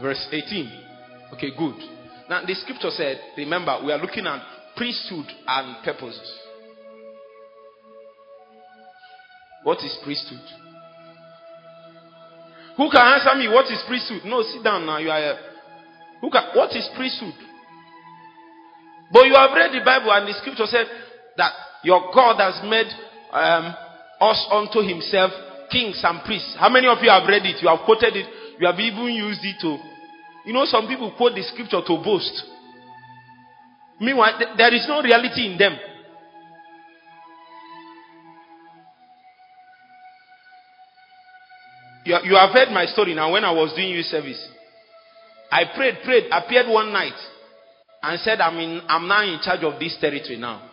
Speaker 3: Verse 18. Okay, good. Now, the scripture said, remember, we are looking at priesthood and purposes. What is priesthood? Who can answer me? What is priesthood? No, sit down now. You are. Uh, who can? What is priesthood? But you have read the Bible, and the scripture said that your God has made um, us unto Himself kings and priests. How many of you have read it? You have quoted it. You have even used it to you know, some people quote the scripture to boast. Meanwhile, th- there is no reality in them. You, you have heard my story now when I was doing youth service. I prayed, prayed, appeared one night and said, I'm, in, I'm now in charge of this territory now.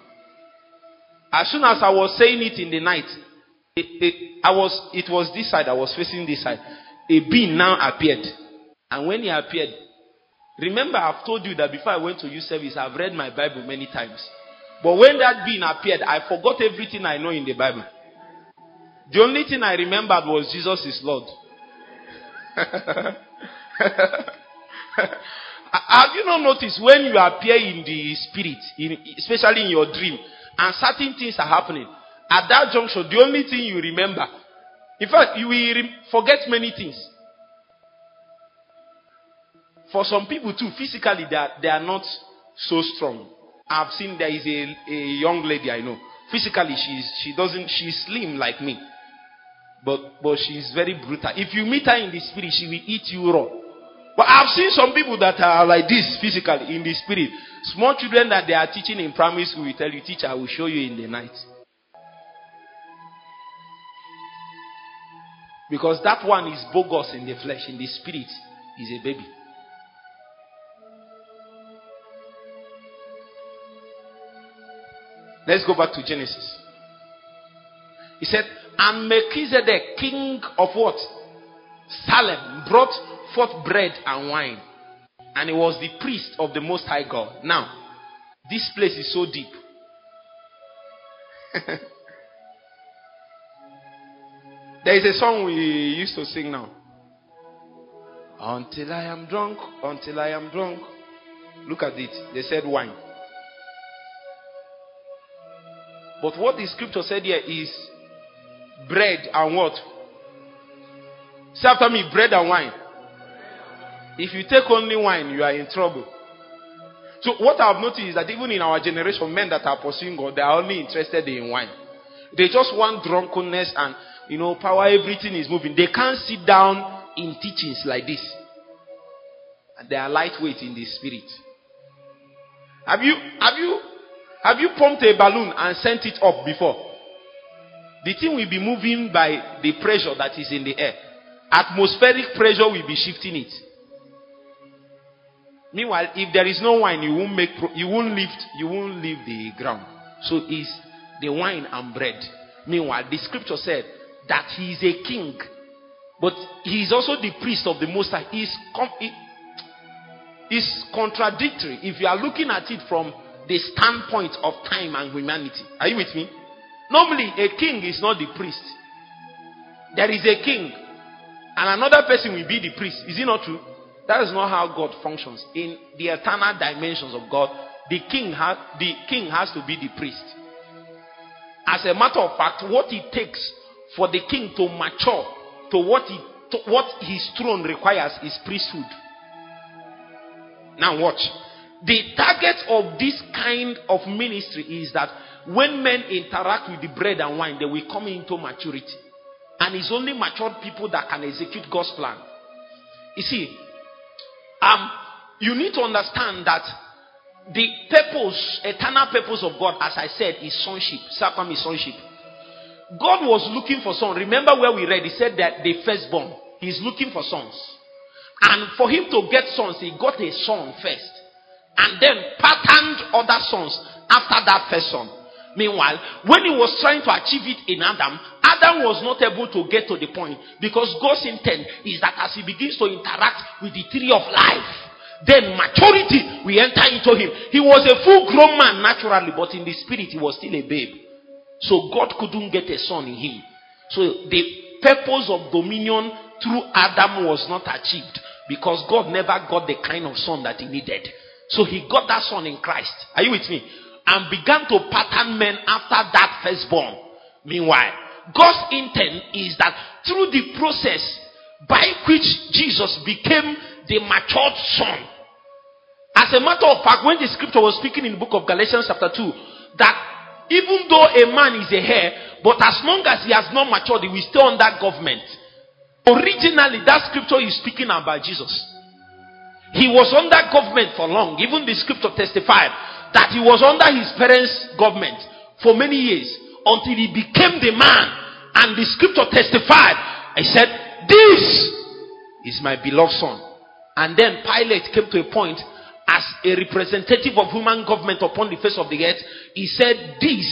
Speaker 3: As soon as I was saying it in the night, it, it, I was, it was this side, I was facing this side. A being now appeared. And when he appeared, remember I've told you that before I went to youth service, I've read my Bible many times. But when that being appeared, I forgot everything I know in the Bible. The only thing I remembered was Jesus is Lord. (laughs) Have you not noticed when you appear in the spirit, in, especially in your dream, and certain things are happening? At that juncture, the only thing you remember, in fact, you will forget many things. For some people too, physically they are, they are not so strong. I've seen there is a, a young lady I know. Physically she's she doesn't she's slim like me. But but she's very brutal. If you meet her in the spirit, she will eat you raw. But I've seen some people that are like this physically in the spirit. Small children that they are teaching in primary school will tell you, teacher, I will show you in the night. Because that one is bogus in the flesh, in the spirit, is a baby. Let's go back to Genesis. He said, And Melchizedek, king of what? Salem, brought forth bread and wine. And he was the priest of the Most High God. Now, this place is so deep. (laughs) there is a song we used to sing now. Until I am drunk, until I am drunk. Look at it. They said wine. But what the scripture said here is bread and what? Say after me, bread and wine. If you take only wine, you are in trouble. So what I've noticed is that even in our generation, men that are pursuing God, they are only interested in wine. They just want drunkenness and you know power. Everything is moving. They can't sit down in teachings like this. And they are lightweight in the spirit. Have you have you have you pumped a balloon and sent it up before? The thing will be moving by the pressure that is in the air. Atmospheric pressure will be shifting it. Meanwhile, if there is no wine, you won't make pro- you won't lift you won't leave the ground. So is the wine and bread. Meanwhile, the scripture said that he is a king, but he is also the priest of the Most High. Is is contradictory if you are looking at it from the standpoint of time and humanity. Are you with me? Normally, a king is not the priest. There is a king, and another person will be the priest. Is it not true? That is not how God functions. In the eternal dimensions of God, the king has the king has to be the priest. As a matter of fact, what it takes for the king to mature to what he to what his throne requires is priesthood. Now watch. The target of this kind of ministry is that when men interact with the bread and wine, they will come into maturity. And it's only matured people that can execute God's plan. You see, um, you need to understand that the purpose, eternal purpose of God, as I said, is sonship. Sapam is sonship. God was looking for sons. Remember where we read, he said that the firstborn, he's looking for sons. And for him to get sons, he got a son first. And then patterned other sons after that first son. Meanwhile, when he was trying to achieve it in Adam, Adam was not able to get to the point because God's intent is that as he begins to interact with the tree of life, then maturity will enter into him. He was a full grown man naturally, but in the spirit, he was still a babe. So God couldn't get a son in him. So the purpose of dominion through Adam was not achieved because God never got the kind of son that he needed. So he got that son in Christ. Are you with me? and began to pattern men after that firstborn. Meanwhile, God's intent is that through the process by which Jesus became the matured son. As a matter of fact, when the scripture was speaking in the book of Galatians chapter 2, that even though a man is a heir, but as long as he has not matured, he will stay under that government. Originally, that scripture is speaking about Jesus. He was under government for long. Even the scripture testified that he was under his parents' government for many years until he became the man. And the scripture testified. I said, This is my beloved son. And then Pilate came to a point as a representative of human government upon the face of the earth. He said, This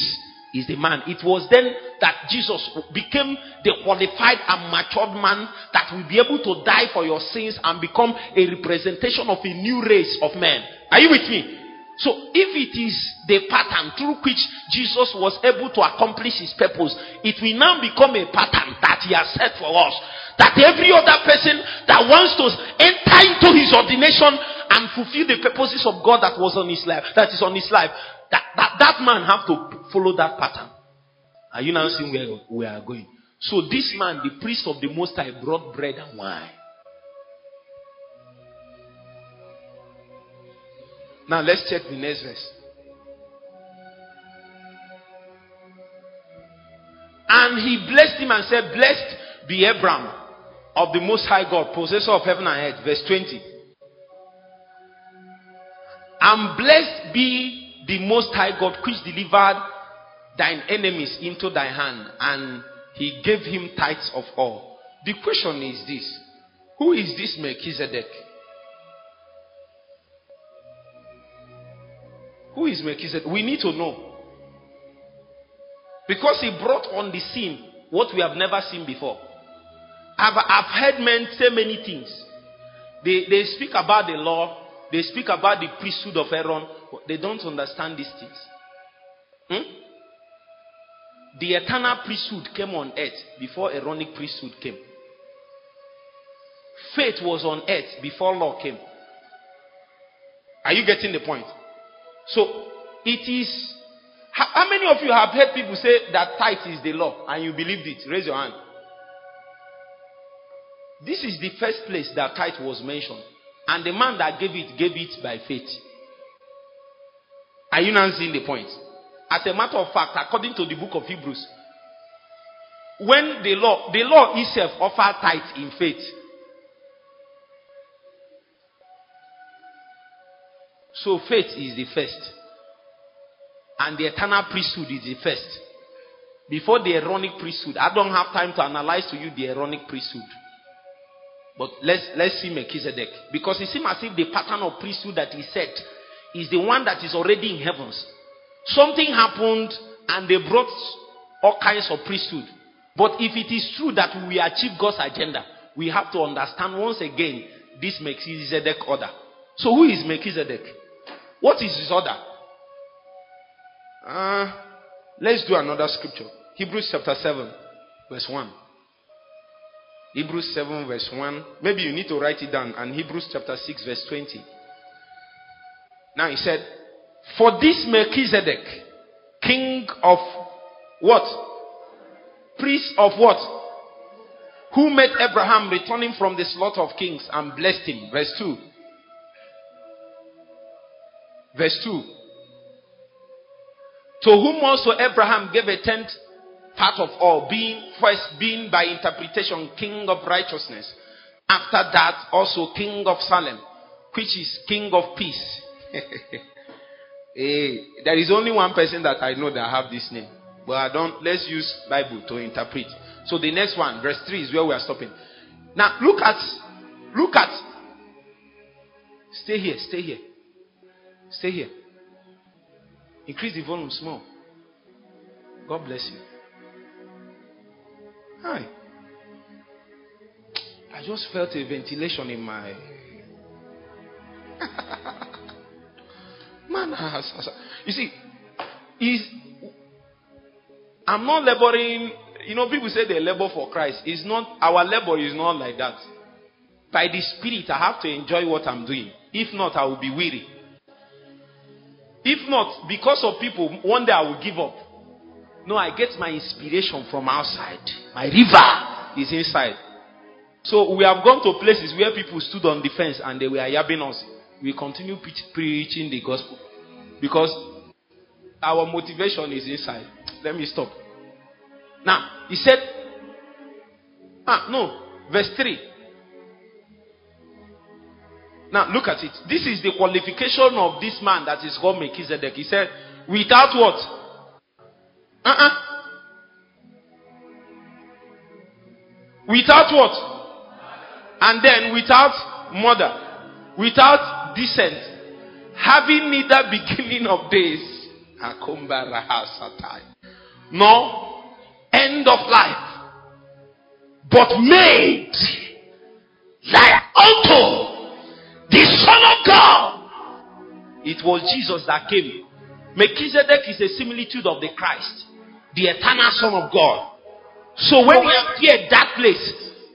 Speaker 3: is the man. It was then that Jesus became the qualified and matured man that will be able to die for your sins and become a representation of a new race of men. Are you with me? So, if it is the pattern through which Jesus was able to accomplish his purpose, it will now become a pattern that he has set for us. That every other person that wants to enter into his ordination and fulfill the purposes of God that was on his life, that is on his life, that, that, that man have to follow that pattern. Are you now seeing where we are going? So this man, the priest of the Most High, brought bread and wine. Now let's check the next verse. And he blessed him and said, Blessed be Abram of the Most High God, possessor of heaven and earth. Verse 20. And blessed be the Most High God, which delivered thine enemies into thy hand, and he gave him tithes of all. The question is this Who is this Melchizedek? Who is Melchizedek? We need to know. Because he brought on the scene what we have never seen before. I've, I've heard men say many things. They, they speak about the law, they speak about the priesthood of Aaron. They don't understand these things. Hmm? The eternal priesthood came on earth before Aaronic priesthood came. Faith was on earth before law came. Are you getting the point? So it is. How, how many of you have heard people say that tithe is the law and you believed it? Raise your hand. This is the first place that tithe was mentioned. And the man that gave it, gave it by faith. Are you now seeing the point? As a matter of fact, according to the book of Hebrews, when the law, the law itself offered tithe in faith. So faith is the first. And the eternal priesthood is the first. Before the Aaronic priesthood, I don't have time to analyze to you the Aaronic priesthood. But let's let's see Melchizedek. Because it seems as if the pattern of priesthood that he set is the one that is already in heavens. Something happened and they brought all kinds of priesthood. But if it is true that we achieve God's agenda, we have to understand once again this Melchizedek order. So who is Melchizedek? What is his order? Uh, let's do another scripture. Hebrews chapter 7, verse 1. Hebrews 7, verse 1. Maybe you need to write it down. And Hebrews chapter 6, verse 20. Now he said, For this Melchizedek, king of what? Priest of what? Who met Abraham returning from the slaughter of kings and blessed him. Verse 2. Verse 2. To whom also Abraham gave a tenth part of all, being first being by interpretation king of righteousness. After that, also king of Salem, which is king of peace. Hey, (laughs) eh, there is only one person that I know that have this name. But I don't let's use Bible to interpret. So the next one, verse 3 is where we are stopping. Now look at look at stay here, stay here. Stay here. Increase the volume small. God bless you. Hi. I just felt a ventilation in my. (laughs) Man, you see, is I'm not laboring. You know, people say they labor for Christ. It's not our labor is not like that. By the Spirit, I have to enjoy what I'm doing. If not, I will be weary. If not, because of people, one day I will give up. No, I get my inspiration from outside. My river is inside. So we have gone to places where people stood on the fence and they were yabbing us. We continue pre- preaching the gospel because our motivation is inside. Let me stop. Now, he said, ah, no, verse 3. Now, look at it. This is the qualification of this man that is called Melchizedek. He said, without what? Uh-uh. Without what? And then without mother, without descent, having neither beginning of days, nor end of life, but made like unto the Son of God. It was Jesus that came. Melchizedek is a similitude of the Christ the eternal Son of God. So when he appeared that place,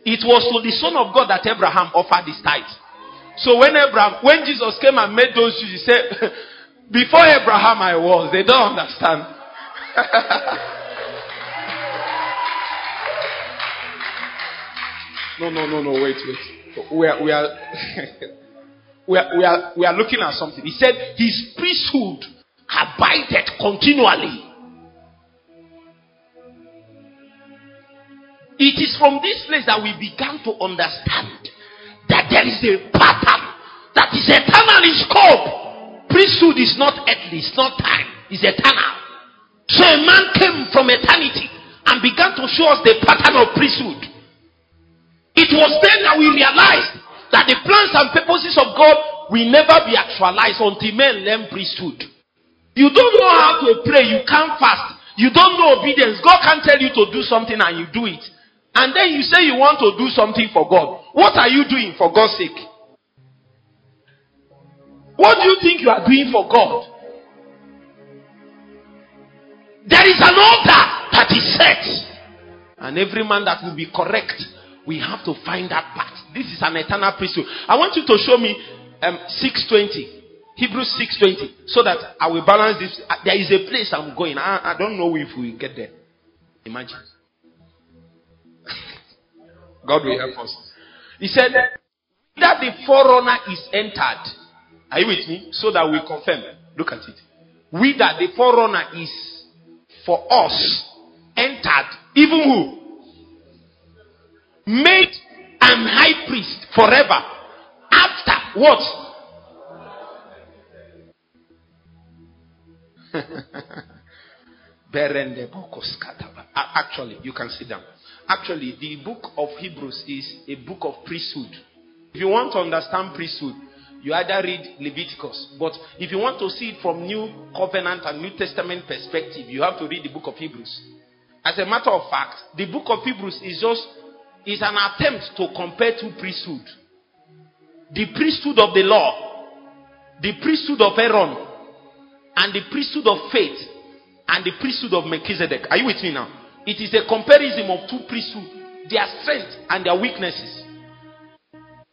Speaker 3: it was to the Son of God that Abraham offered his tithe. So when Abraham, when Jesus came and made those Jews, he said, (laughs) Before Abraham I was. They don't understand. (laughs) no, no, no, no, wait, wait. We are, we are, (laughs) we are, we are, we are looking at something. He said, His priesthood abided continually. It is from this place that we began to understand there is a pattern that is eternal in scope. priesthood is not earthly, it's not time, it's eternal. So a man came from eternity and began to show us the pattern of priesthood. It was then that we realized that the plans and purposes of God will never be actualized until men learn priesthood. You don't know how to pray, you can't fast, you don't know obedience. God can't tell you to do something and you do it. And then you say you want to do something for God. What are you doing for God's sake? What do you think you are doing for God? There is an altar that is set. And every man that will be correct, we have to find that part. This is an eternal priesthood. I want you to show me um, 620. Hebrews 6.20. So that I will balance this. There is a place I'm going. I, I don't know if we get there. Imagine. God will help us. He said that the forerunner is entered. Are you with me? So that we confirm. Look at it. We that the forerunner is for us entered. Even who? Made an high priest forever. After what? (laughs) Actually, you can sit down. Actually, the book of Hebrews is a book of priesthood. If you want to understand priesthood, you either read Leviticus. But if you want to see it from New Covenant and New Testament perspective, you have to read the book of Hebrews. As a matter of fact, the book of Hebrews is just is an attempt to compare two priesthood. The priesthood of the law, the priesthood of Aaron, and the priesthood of faith and the priesthood of Melchizedek. Are you with me now? It is a comparison of two priesthoods, their strength and their weaknesses.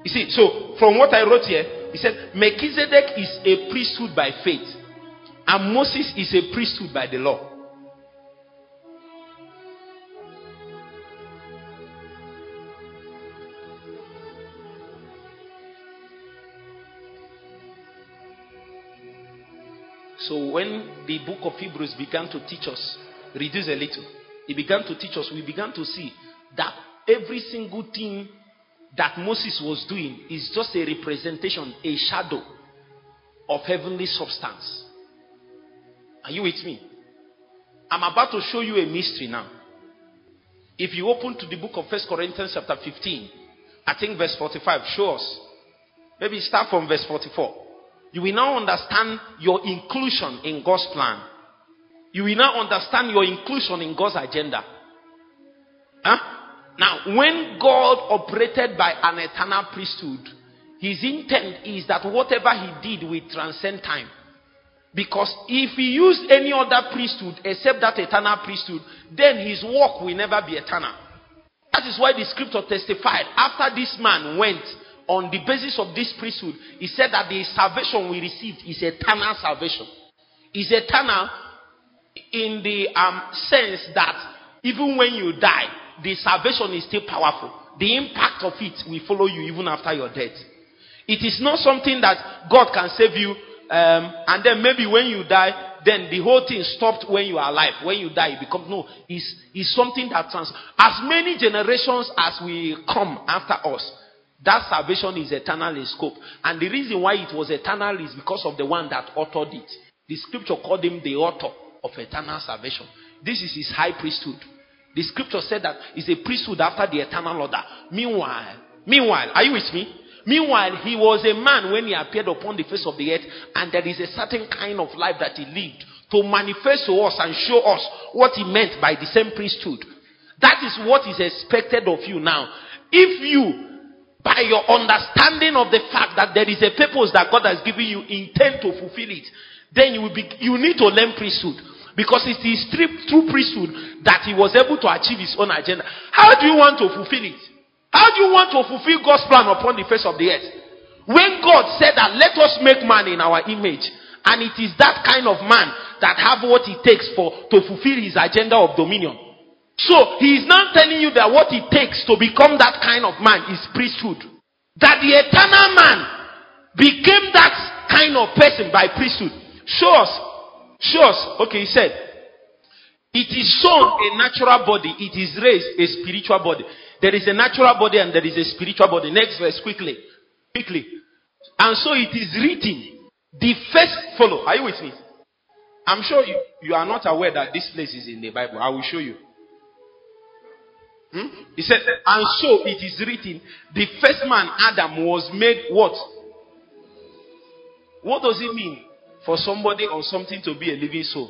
Speaker 3: You see, so from what I wrote here, he said Melchizedek is a priesthood by faith, and Moses is a priesthood by the law. So when the book of Hebrews began to teach us, reduce a little, he began to teach us, we began to see that every single thing that Moses was doing is just a representation, a shadow of heavenly substance. Are you with me? I'm about to show you a mystery now. If you open to the book of First Corinthians chapter 15, I think verse 45, show us. Maybe start from verse 44. You will now understand your inclusion in God's plan. You will now understand your inclusion in God's agenda. Huh? Now, when God operated by an eternal priesthood, his intent is that whatever he did will transcend time. Because if he used any other priesthood except that eternal priesthood, then his work will never be eternal. That is why the scripture testified after this man went on the basis of this priesthood, he said that the salvation we received is eternal salvation. Is eternal in the um, sense that even when you die, the salvation is still powerful. The impact of it will follow you even after your death. It is not something that God can save you, um, and then maybe when you die, then the whole thing stopped when you are alive. When you die, it becomes no. It's, it's something that trans. As many generations as we come after us, that salvation is eternal in scope. And the reason why it was eternal is because of the one that authored it. The scripture called him the author of eternal salvation. This is his high priesthood. The scripture said that it's a priesthood after the eternal order. Meanwhile, meanwhile, are you with me? Meanwhile, he was a man when he appeared upon the face of the earth, and there is a certain kind of life that he lived to manifest to us and show us what he meant by the same priesthood. That is what is expected of you now. If you by your understanding of the fact that there is a purpose that God has given you, intend to fulfill it, then you will be, you need to learn priesthood. Because it is through priesthood that he was able to achieve his own agenda. How do you want to fulfill it? How do you want to fulfill God's plan upon the face of the earth? When God said that let us make man in our image, and it is that kind of man that have what it takes for to fulfill his agenda of dominion. So he is now telling you that what it takes to become that kind of man is priesthood. That the eternal man became that kind of person by priesthood. Show us. Show us. Okay, he said, it is sown a natural body, it is raised a spiritual body. There is a natural body and there is a spiritual body. Next verse, quickly. Quickly. And so it is written, The first follow. Are you with me? I'm sure you, you are not aware that this place is in the Bible. I will show you. Hmm? He said, and so it is written, the first man, Adam, was made what? What does it mean for somebody or something to be a living soul?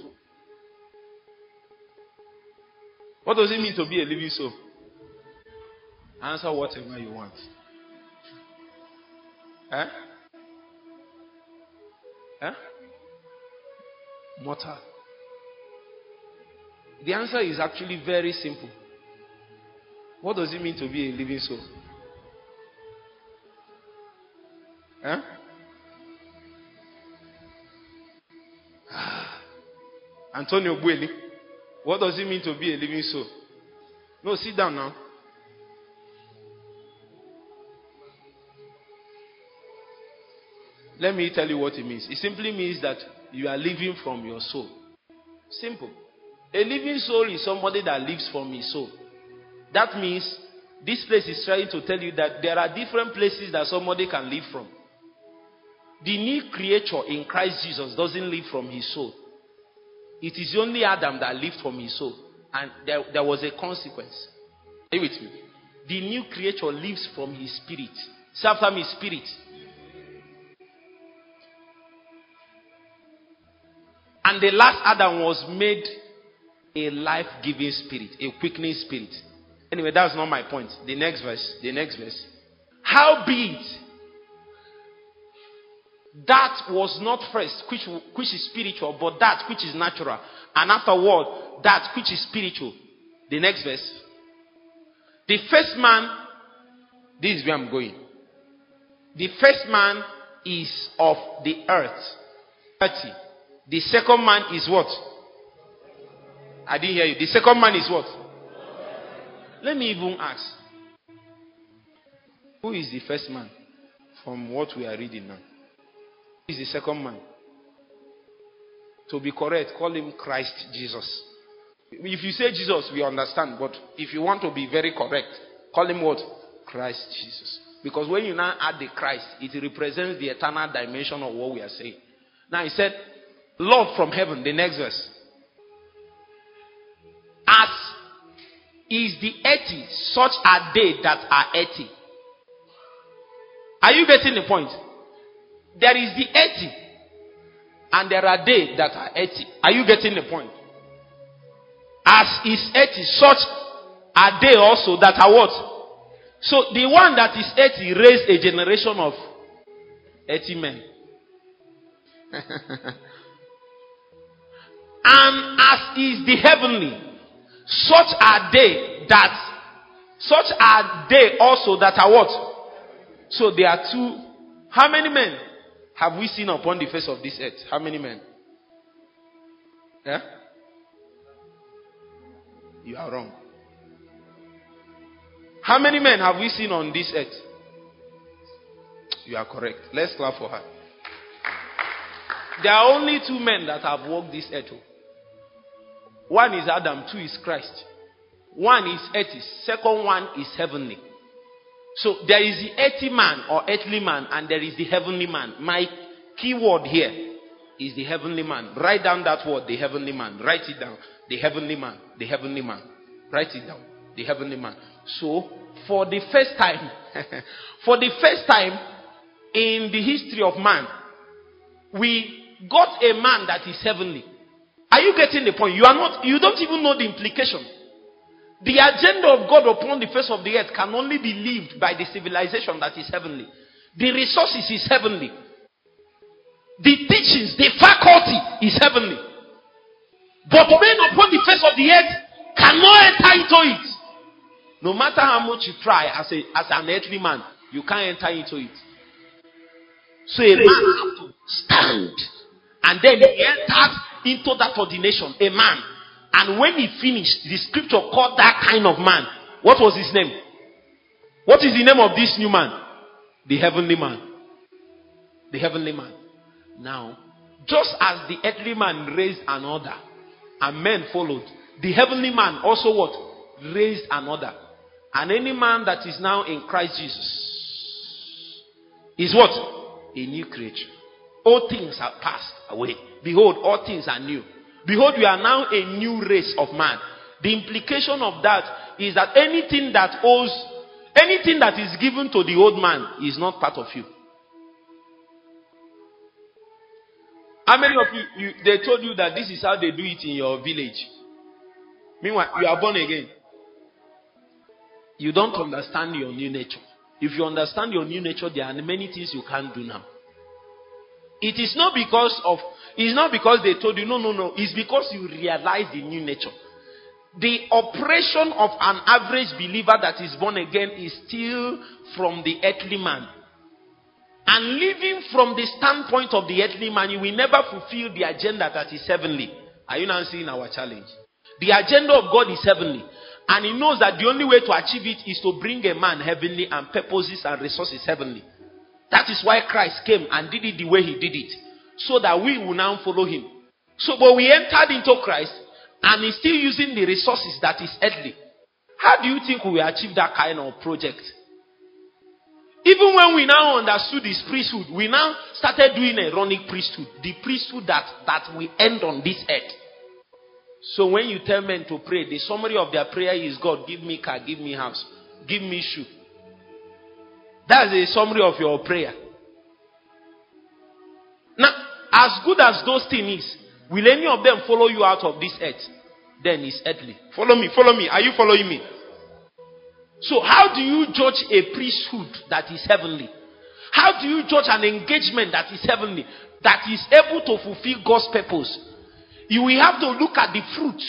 Speaker 3: What does it mean to be a living soul? Answer whatever you want. Huh? Huh? Mortal. The answer is actually very simple. What does it mean to be a living soul? Huh? (sighs) Antonio Bueli. What does it mean to be a living soul? No, sit down now. Let me tell you what it means. It simply means that you are living from your soul. Simple. A living soul is somebody that lives from his soul. That means this place is trying to tell you that there are different places that somebody can live from. The new creature in Christ Jesus doesn't live from his soul. It is only Adam that lived from his soul. And there, there was a consequence. Are you with me? The new creature lives from his spirit. Self from his spirit. And the last Adam was made a life giving spirit, a quickening spirit. Anyway, that's not my point. The next verse. The next verse. How be it that was not first, which, which is spiritual, but that which is natural. And afterward, that which is spiritual. The next verse. The first man, this is where I'm going. The first man is of the earth. 30. The second man is what? I didn't hear you. The second man is what? Let me even ask. Who is the first man from what we are reading now? Is the second man? To be correct, call him Christ Jesus. If you say Jesus, we understand. But if you want to be very correct, call him what? Christ Jesus. Because when you now add the Christ, it represents the eternal dimension of what we are saying. Now he said, Lord from heaven, the next verse. As is the eighty, such are they that are eighty. Are you getting the point? There is the eighty, and there are they that are eighty. Are you getting the point? As is eighty, such are they also that are what? So the one that is eighty raised a generation of eighty men. (laughs) and as is the heavenly, such are they that, such are they also that are what? So there are two. How many men have we seen upon the face of this earth? How many men? Yeah? You are wrong. How many men have we seen on this earth? You are correct. Let's clap for her. There are only two men that have walked this earth. Oh. One is Adam, two is Christ. One is earthly, second one is heavenly. So there is the earthly man or earthly man, and there is the heavenly man. My key word here is the heavenly man. Write down that word, the heavenly man. Write it down. The heavenly man. The heavenly man. Write it down. The heavenly man. So, for the first time, (laughs) for the first time in the history of man, we got a man that is heavenly. Are you getting the point? You are not, you don't even know the implication. The agenda of God upon the face of the earth can only be lived by the civilization that is heavenly. The resources is heavenly. The teachings, the faculty is heavenly. But men upon the face of the earth cannot enter into it. No matter how much you try as, a, as an earthly man, you can't enter into it. So a man has to stand. And then he enters into that ordination, a man. And when he finished, the scripture called that kind of man. What was his name? What is the name of this new man? The heavenly man. The heavenly man. Now, just as the earthly man raised an order and men followed, the heavenly man also what? Raised an order. And any man that is now in Christ Jesus is what? A new creature. All things are passed away. Behold, all things are new. Behold, you are now a new race of man. The implication of that is that anything that owes, anything that is given to the old man is not part of you. How many of you, you, they told you that this is how they do it in your village? Meanwhile, you are born again. You don't understand your new nature. If you understand your new nature, there are many things you can't do now. It is not because of it's not because they told you no no no, it's because you realize the new nature. The operation of an average believer that is born again is still from the earthly man. And living from the standpoint of the earthly man, you will never fulfill the agenda that is heavenly. Are you now seeing our challenge? The agenda of God is heavenly. And he knows that the only way to achieve it is to bring a man heavenly and purposes and resources heavenly. That is why Christ came and did it the way he did it. So that we will now follow him. So, but we entered into Christ and he's still using the resources that is earthly. How do you think we will achieve that kind of project? Even when we now understood his priesthood, we now started doing a running priesthood. The priesthood that, that we end on this earth. So when you tell men to pray, the summary of their prayer is God, give me car, give me house, give me shoe. That's the summary of your prayer. As good as those things is, will any of them follow you out of this earth? Then it's earthly. Follow me, follow me. Are you following me? So, how do you judge a priesthood that is heavenly? How do you judge an engagement that is heavenly, that is able to fulfill God's purpose? You will have to look at the fruits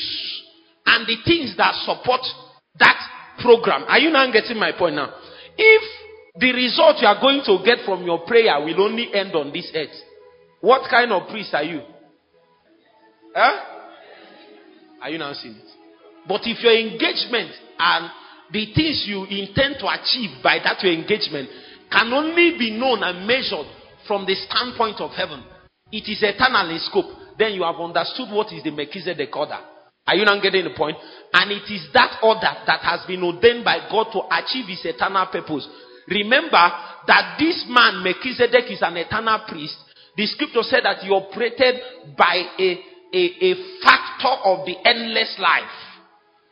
Speaker 3: and the things that support that program. Are you now getting my point now? If the result you are going to get from your prayer will only end on this earth, what kind of priest are you? Huh? Are you now seeing it? But if your engagement and the things you intend to achieve by that your engagement can only be known and measured from the standpoint of heaven, it is eternal in scope then you have understood what is the Melchizedek order. Are you not getting the point? And it is that order that has been ordained by God to achieve his eternal purpose. Remember that this man, Melchizedek, is an eternal priest. The scripture said that he operated by a, a, a factor of the endless life.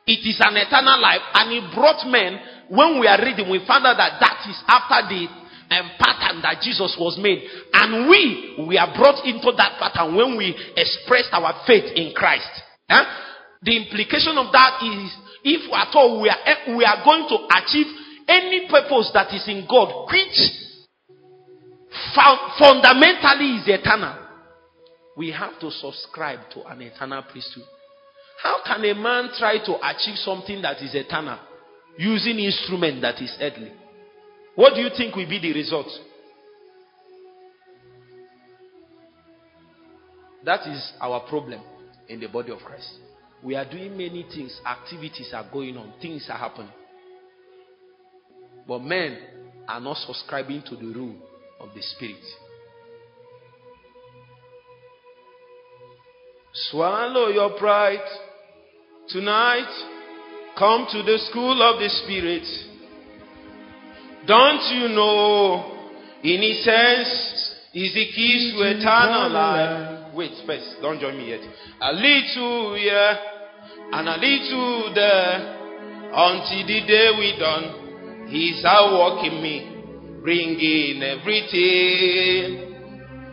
Speaker 3: It is an eternal life, and he brought men. When we are reading, we found out that that is after the um, pattern that Jesus was made. And we, we are brought into that pattern when we expressed our faith in Christ. The implication of that is if at all we are, we are going to achieve any purpose that is in God, which fundamentally is eternal, we have to subscribe to an eternal priesthood. How can a man try to achieve something that is eternal using instrument that is earthly? What do you think will be the result? That is our problem in the body of Christ. We are doing many things, activities are going on, things are happening. But men are not subscribing to the rule of the Spirit. Swallow your pride tonight. Come to the school of the Spirit. Don't you know? In his is the keys to eternal life. Wait, first, don't join me yet. A little here and a little there until the day we done. He's out walking me, bringing everything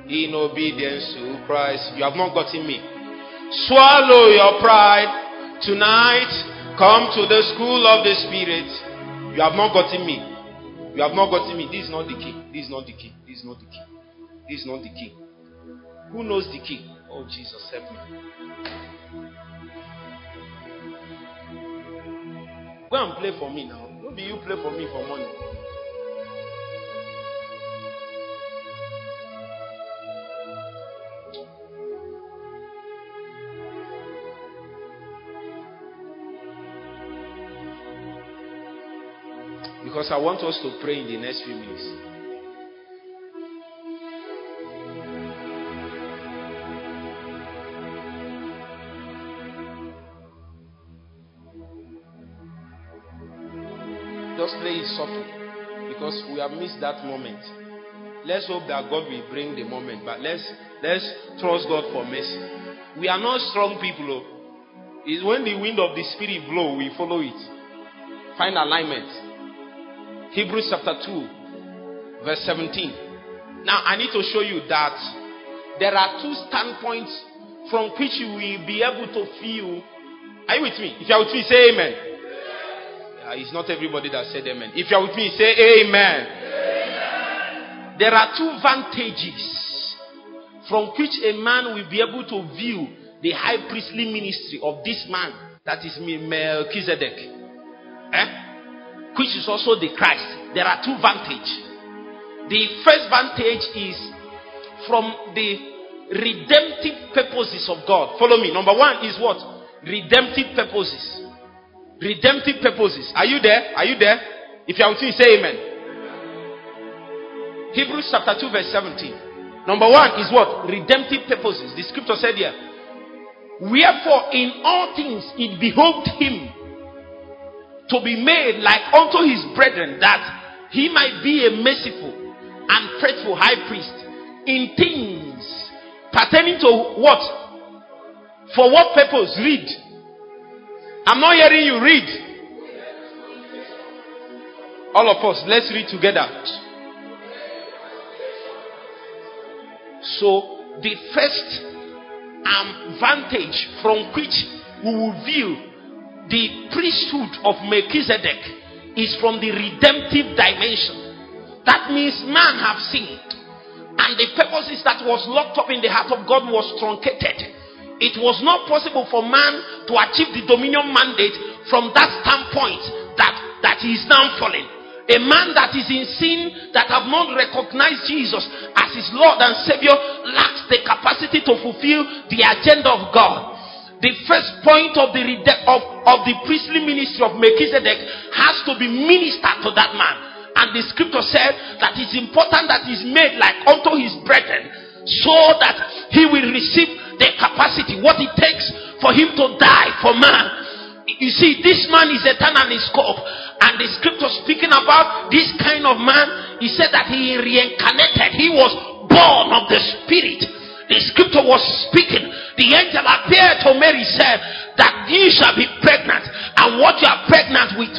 Speaker 3: in obedience to Christ. You have not gotten me. Swallow your pride tonight. Come to the school of the Spirit. You have not gotten me. You have not gotten me. This is not the key. This is not the key. This is not the key. This is not the key. Who knows the key? Oh, Jesus, help me. Go and play for me now. Maybe you play for me for money. Because I want us to pray in the next few minutes. Just play it softly because we have missed that moment. let's hope that God will bring the moment. But let's let's trust God for mercy. We are not strong people. Oh. It's when the wind of the spirit blow, we follow it. Find alignment. Hebrews chapter 2, verse 17. Now I need to show you that there are two standpoints from which you will be able to feel. Are you with me? If you are with me, say amen. It's not everybody that said amen. If you are with me, say amen. amen. There are two vantages from which a man will be able to view the high priestly ministry of this man that is Melchizedek, eh? Which is also the Christ. There are two vantage. The first vantage is from the redemptive purposes of God. Follow me. Number one is what? Redemptive purposes. Redemptive purposes. Are you there? Are you there? If you are with me, say amen. Hebrews chapter 2, verse 17. Number one is what? Redemptive purposes. The scripture said here. Wherefore, in all things it behoved him to be made like unto his brethren, that he might be a merciful and faithful high priest in things Pertaining to what? For what purpose? Read. I'm not hearing you read. All of us, let's read together. So, the first um, vantage from which we will view the priesthood of Melchizedek is from the redemptive dimension. That means man have sinned. And the purposes that was locked up in the heart of God was truncated. It was not possible for man to achieve the dominion mandate from that standpoint that, that he is now fallen. A man that is in sin, that have not recognized Jesus as his Lord and Savior, lacks the capacity to fulfill the agenda of God. The first point of the, of, of the priestly ministry of Melchizedek has to be ministered to that man. And the scripture said that it's important that he's made like unto his brethren so that he will receive the capacity, what it takes for him to die for man. You see, this man is eternal in scope. And the scripture speaking about this kind of man, he said that he reincarnated. He was born of the spirit. The scripture was speaking. The angel appeared to Mary, said that you shall be pregnant, and what you are pregnant with,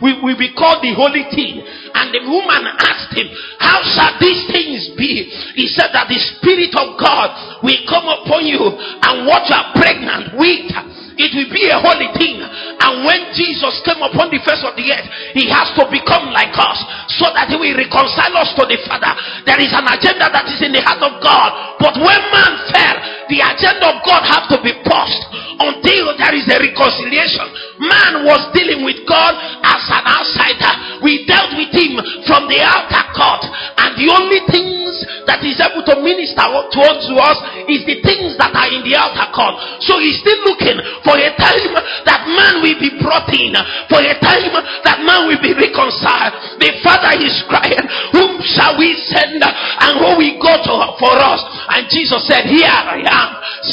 Speaker 3: will be called the holy thing. And the woman asked him, How shall these things be? He said that the Spirit of God will come upon you, and what you are pregnant with it will be a holy thing. And when Jesus came upon the face of the earth, he has to become like us so that he will reconcile us to the Father. There is an agenda that is in the heart of God. But when man fell, the agenda of God had to be paused until there is a reconciliation. Man was dealing with God as an outsider. We dealt with him from the outer court. And the only things that is able to minister towards us is the things that are in the outer court. So he's still looking for a time that man will be brought in, for a time that man will be reconciled. The Father is crying, Whom shall we send and who will go to for us? And Jesus said, Here I am,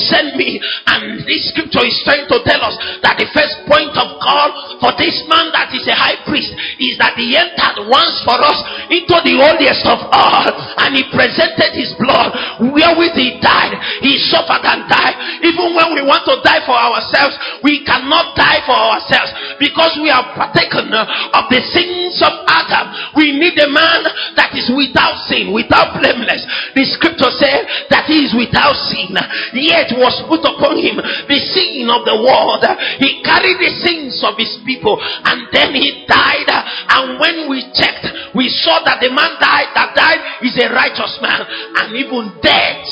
Speaker 3: send me. And this scripture is trying to tell us that the first point of call for this man that is a high priest is that he entered once for us into the holiest of all and he presented his blood wherewith he died. He suffered and died. Even when we want to die for ourselves. We cannot die for ourselves because we have partaken of the sins of Adam. We need a man that is without sin, without blameless. The scripture says that he is without sin, yet was put upon him the sin of the world. He carried the sins of his people and then he died. And when we checked, we saw that the man died that died is a righteous man, and even death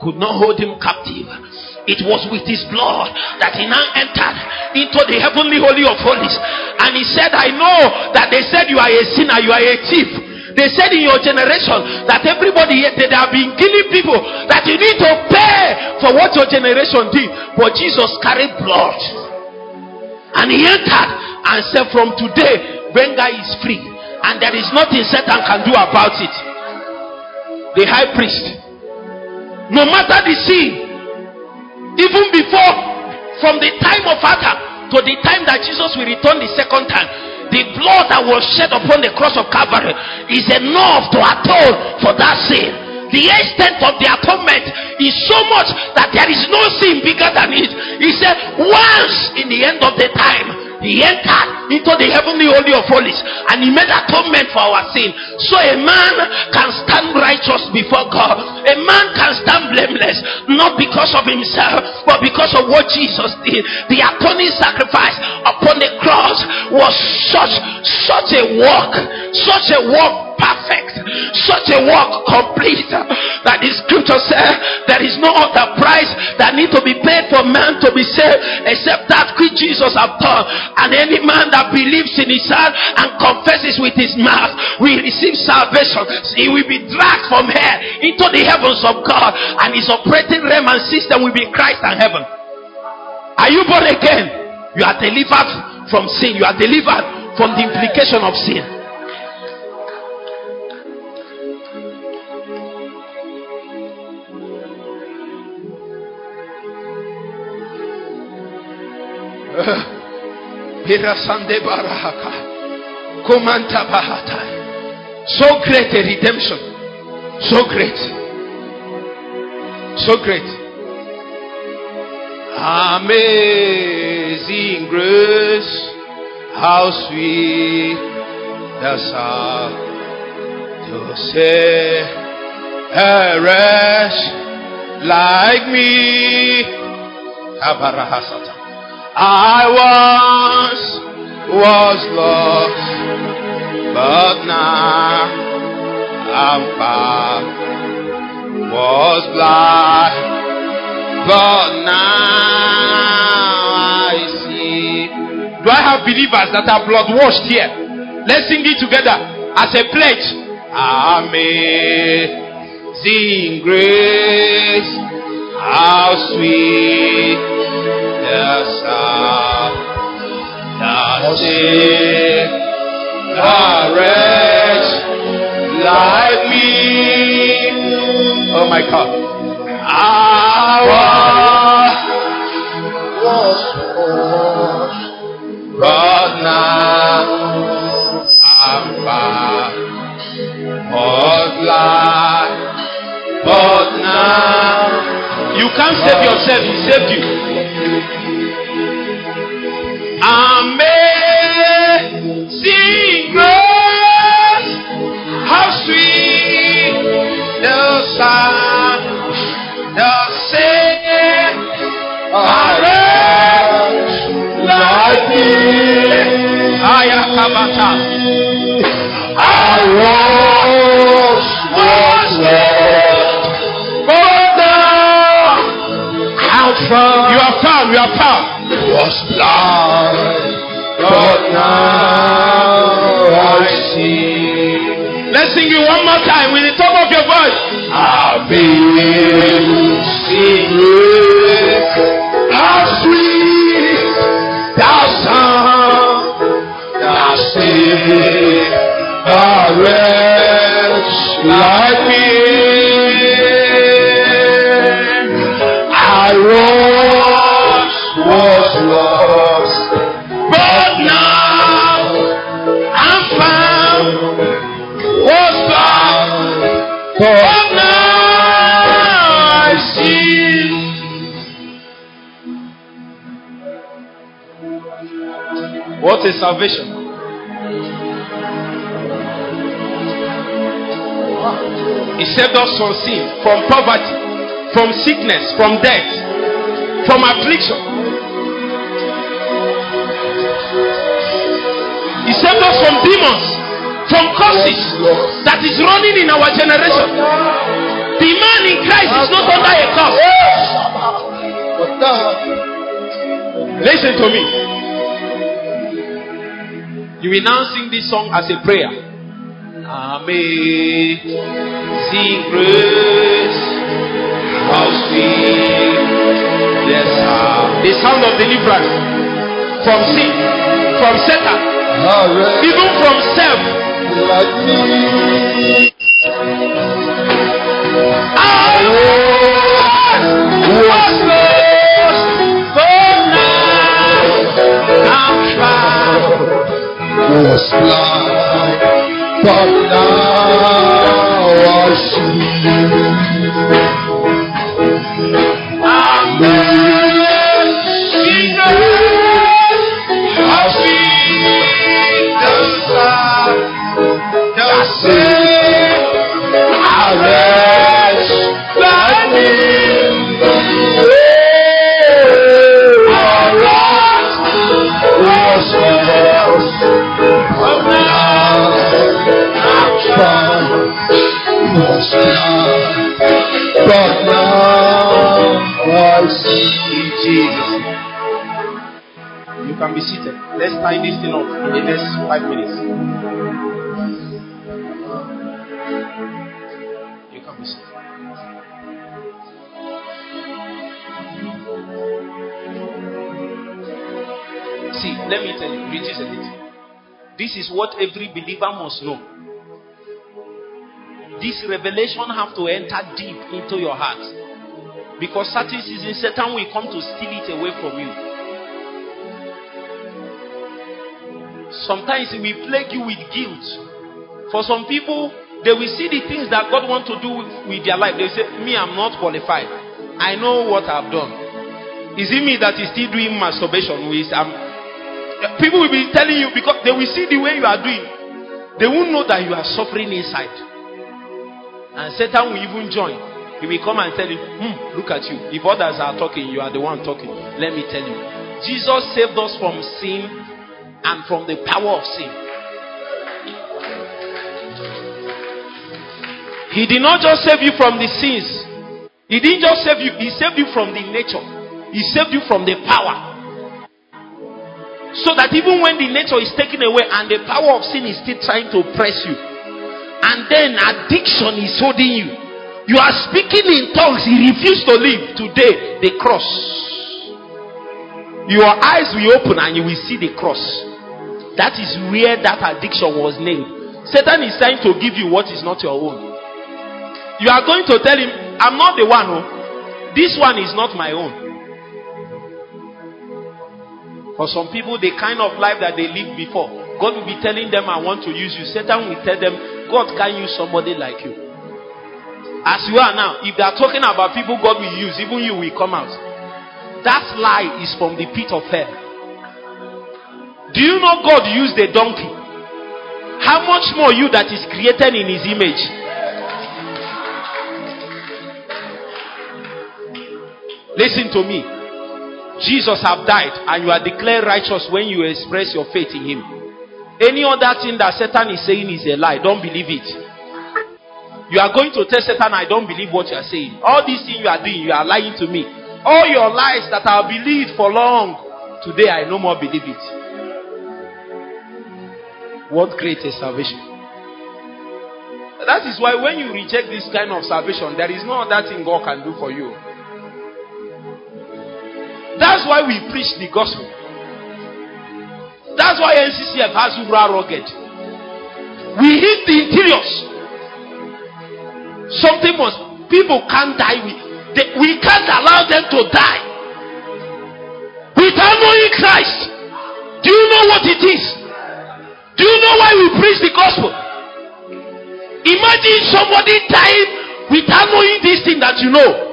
Speaker 3: could not hold him captive. It was with his blood that he now entered into the heavenly holy of holies. And he said, I know that they said you are a sinner, you are a thief. They said in your generation that everybody they have been killing people, that you need to pay for what your generation did. But Jesus carried blood. And he entered and said, From today, Benga is free. And there is nothing Satan can do about it. The high priest, no matter the sin, even before, from the time of Adam to the time that Jesus will return the second time, The blood that was shed upon the cross of Calvary is enough to atone for that sin. The extent of the atonement is so much that there is no sin bigger than it. He said, once in the end of the time, he entered into the heavenly holy of holies and he made atonement for our sin. So a man can stand righteous before God. A man can stand blameless, not because of himself, but because of what Jesus did. The atoning sacrifice upon the cross was such such a work, such a work perfect, such a work complete that the scripture says there is no other price that need to be paid for man to be saved except that which Jesus have done. And any man that believes in his heart and confesses with his mouth will receive salvation. He will be dragged from here into the heavens of God, and his operating realm and system will be Christ and heaven. Are you born again? You are delivered from sin. You are delivered from the implication of sin. So great a redemption. So great. So great.
Speaker 1: Amazing grace. How sweet the sound to say a wretch like me. Abarahasata. I once was lost, but now I'm found. Was blind, but now I see.
Speaker 3: Do I have believers that are blood washed here? Let's sing it together as a pledge.
Speaker 1: Amazing grace, how sweet Ah, the sound that sing a wretch like me.
Speaker 3: Oh, my God.
Speaker 1: I was lost, but now I'm back. Was blind,
Speaker 3: you can't save yourself. He saved you.
Speaker 1: Amazing grace, how sweet the sound that saved a wretch like me.
Speaker 3: Ayakabata.
Speaker 1: I was was lost, but now I'm found.
Speaker 3: You are found.
Speaker 1: Was blind, but now I see.
Speaker 3: Let's sing it one more time with the top of your voice.
Speaker 1: Amazing grace, how sweet thou sound that saved a wretch like me.
Speaker 3: What is salvation? He saved us from sin, from poverty, from sickness, from death, from affliction. He saved us from demons, from curses that is running in our generation. The man in Christ is not under a curse. Listen to me. You will now sing this song as a prayer.
Speaker 1: Amazing grace, how sweet the sound.
Speaker 3: The sound of deliverance from sin, from Satan, even from self.
Speaker 1: like me.
Speaker 3: I was lost,
Speaker 1: was blind, but now I see.
Speaker 3: Let's tie this thing up in the next five minutes. You can be seated. See, let me tell you, a little. This is what every believer must know. This revelation have to enter deep into your heart. Because certain seasons, Satan will come to steal it away from you. Sometimes he will plague you with guilt. For some people, they will see the things that God wants to do with, with their life. They say, Me, I'm not qualified. I know what I've done. Is it me that is still doing masturbation with um, people will be telling you because they will see the way you are doing. They won't know that you are suffering inside. And Satan will even join. He will come and tell you, hmm, look at you. If others are talking, you are the one talking. Let me tell you. Jesus saved us from sin and from the power of sin. He did not just save you from the sins. He didn't just save you, he saved you from the nature. He saved you from the power. So that even when the nature is taken away and the power of sin is still trying to oppress you, and then addiction is holding you, you are speaking in tongues, he refused to leave. Today, the cross. Your eyes will open and you will see the cross. That is where that addiction was named. Satan is trying to give you what is not your own. You are going to tell him, I'm not the one. Oh. This one is not my own. For some people, the kind of life that they lived before, God will be telling them, I want to use you. Satan will tell them, God can use somebody like you. As you are now, if they are talking about people God will use, even you will come out. That lie is from the pit of hell. Do you know God used a donkey? How much more you that is created in his image? Listen to me. Jesus have died and you are declared righteous when you express your faith in him. Any other thing that Satan is saying is a lie. Don't believe it. You are going to tell Satan, I don't believe what you are saying. All these things you are doing, you are lying to me. All your lies that I believed for long, today I no more believe it. What great a salvation. That is why when you reject this kind of salvation, there is no other thing God can do for you. That's why we preach the gospel. That's why NCCF has Ubra rugged. We hit the interiors. Something must. People can't die. We, they, we can't allow them to die. Without knowing Christ. Do you know what it is? Do you know why we preach the gospel? Imagine somebody dying without knowing this thing that you know.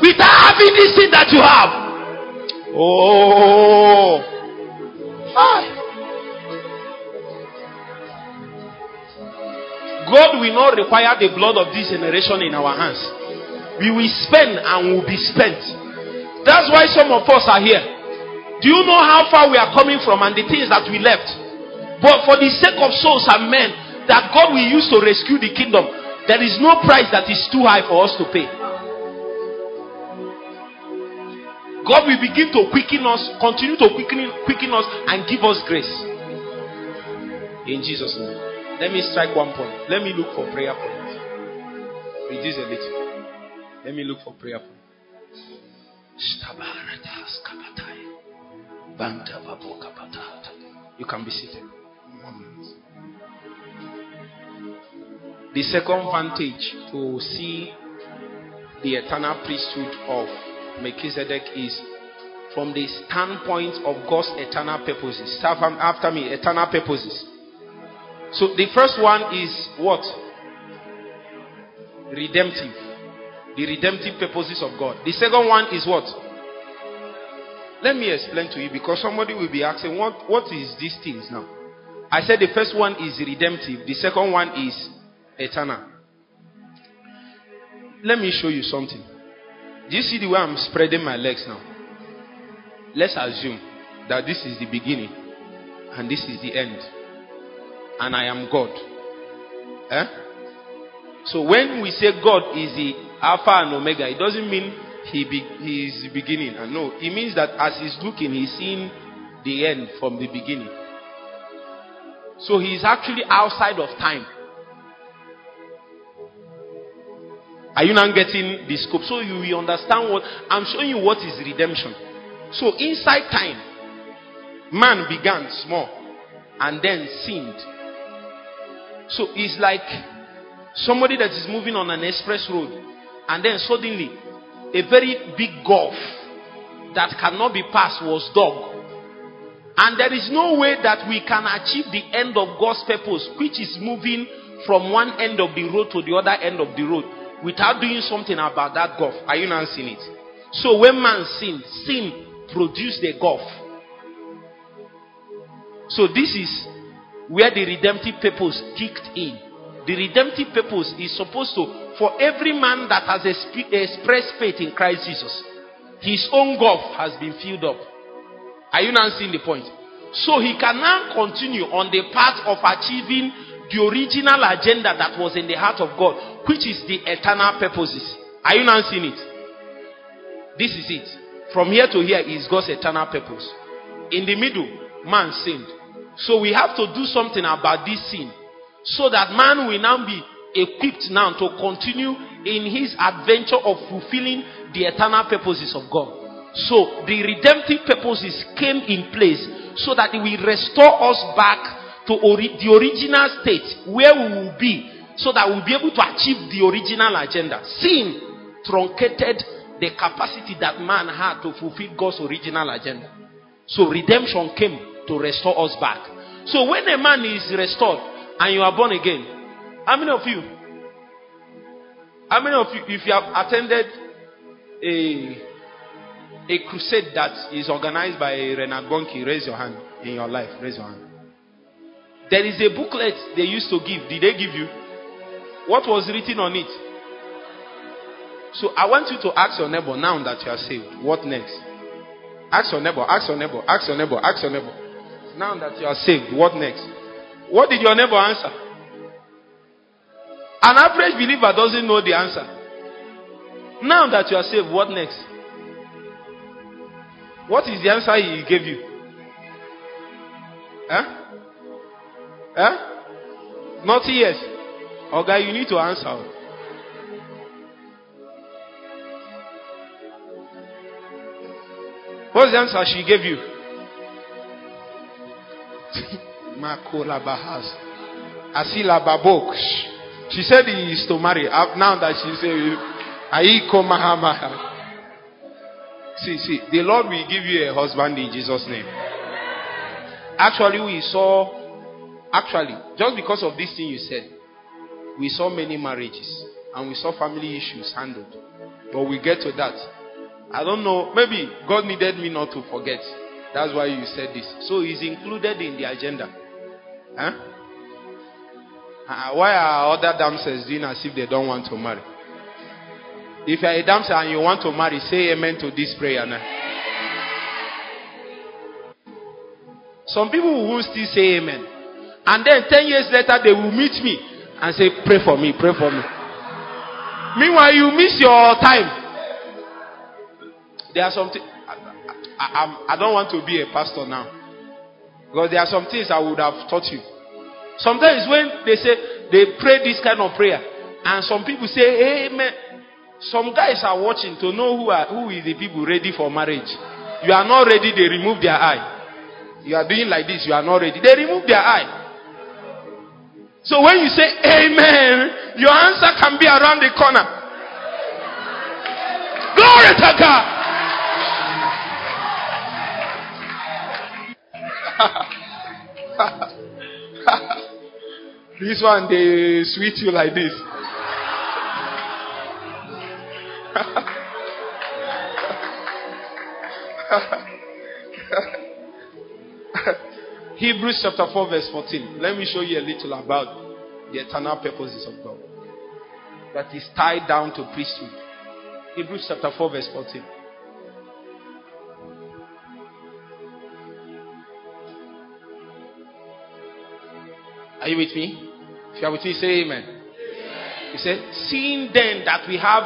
Speaker 3: Without having this thing that you have. Oh. Ah. God will not require the blood of this generation in our hands. We will spend and will be spent. That's why some of us are here. Do you know how far we are coming from and the things that we left? But for the sake of souls and men that God will use to rescue the kingdom, there is no price that is too high for us to pay. God will begin to quicken us, continue to quicken, quicken us, and give us grace. In Jesus' name. Let me strike one point. Let me look for prayer points. Reduce a little. Let me look for prayer points. You can be seated. The second vantage to see the eternal priesthood of Melchizedek is from the standpoint of God's eternal purposes. After me, eternal purposes. So the first one is what? Redemptive. The redemptive purposes of God. The second one is what? Let me explain to you because somebody will be asking, what, what is these things now? I said the first one is redemptive, the second one is eternal. Let me show you something. Do you see the way I'm spreading my legs now? Let's assume that this is the beginning and this is the end. And I am God. Eh? So when we say God is the Alpha and Omega, it doesn't mean he, be, he is the beginning. And no, it means that as he's looking, he's seeing the end from the beginning. So he is actually outside of time. Are you now getting the scope? So you will understand what I'm showing you what is redemption. So inside time, man began small and then sinned. So it's like somebody that is moving on an express road and then suddenly a very big gulf that cannot be passed was dug. And there is no way that we can achieve the end of God's purpose, which is moving from one end of the road to the other end of the road, without doing something about that gulf. Are you not seeing it? So when man sinned, sin produced a gulf. So this is where the redemptive purpose kicked in. The redemptive purpose is supposed to, for every man that has expressed faith in Christ Jesus, his own gulf has been filled up. Are you now seeing the point? So he can now continue on the path of achieving the original agenda that was in the heart of God, which is the eternal purposes. Are you now seeing it? This is it. From here to here is God's eternal purpose. In the middle, man sinned. So we have to do something about this sin so that man will now be equipped now to continue in his adventure of fulfilling the eternal purposes of God. So the redemptive purposes came in place so that it will restore us back to ori- the original state where we will be so that we'll be able to achieve the original agenda. Sin truncated the capacity that man had to fulfill God's original agenda. So redemption came to restore us back. So when a man is restored and you are born again, how many of you? How many of you, if you have attended a a crusade that is organized by Reinhard Bonnke, raise your hand in your life. Raise your hand. There is a booklet they used to give. Did they give you? What was written on it? So I want you to ask your neighbor now that you are saved. What next? Ask your neighbor, ask your neighbor, ask your neighbor, ask your neighbor. Now that you are saved, what next? What did your neighbor answer? An average believer doesn't know the answer. Now that you are saved, what next? What is the answer he gave you? Huh? Huh? Not yes. Okay, you need to answer. What's the answer she gave you? (laughs) Makola Bahas. Asila Babok. She said he is to marry. Now that she said, Aiko Mahamaha. See, see, the Lord will give you a husband in Jesus' name. Actually, we saw, actually, just because of this thing you said, we saw many marriages and we saw family issues handled. But we get to that. I don't know, maybe God needed me not to forget. That's why you said this. So it's included in the agenda. Huh? Uh, why are other damsels doing as if they don't want to marry? If you're a damsel and you want to marry, say amen to this prayer now. Some people will still say amen. And then 10 years later, they will meet me and say, Pray for me, pray for me. Meanwhile, you miss your time. There are some things. I, I, I, don't want to be a pastor now. Because there are some things I would have taught you. Sometimes when they say they pray this kind of prayer, and some people say, Amen. Some guys are watching to know who are who is the people ready for marriage. You are not ready, they remove their eye. You are doing like this, you are not ready. They remove their eye. So when you say amen, your answer can be around the corner. Glory to God. (laughs) This one they sweet you like this. (laughs) Hebrews chapter 4, verse 14. Let me show you a little about the eternal purposes of God that is tied down to priesthood. Hebrews chapter 4, verse 14. Are you with me? If you are with me, say amen. amen. He said, Seeing then that we have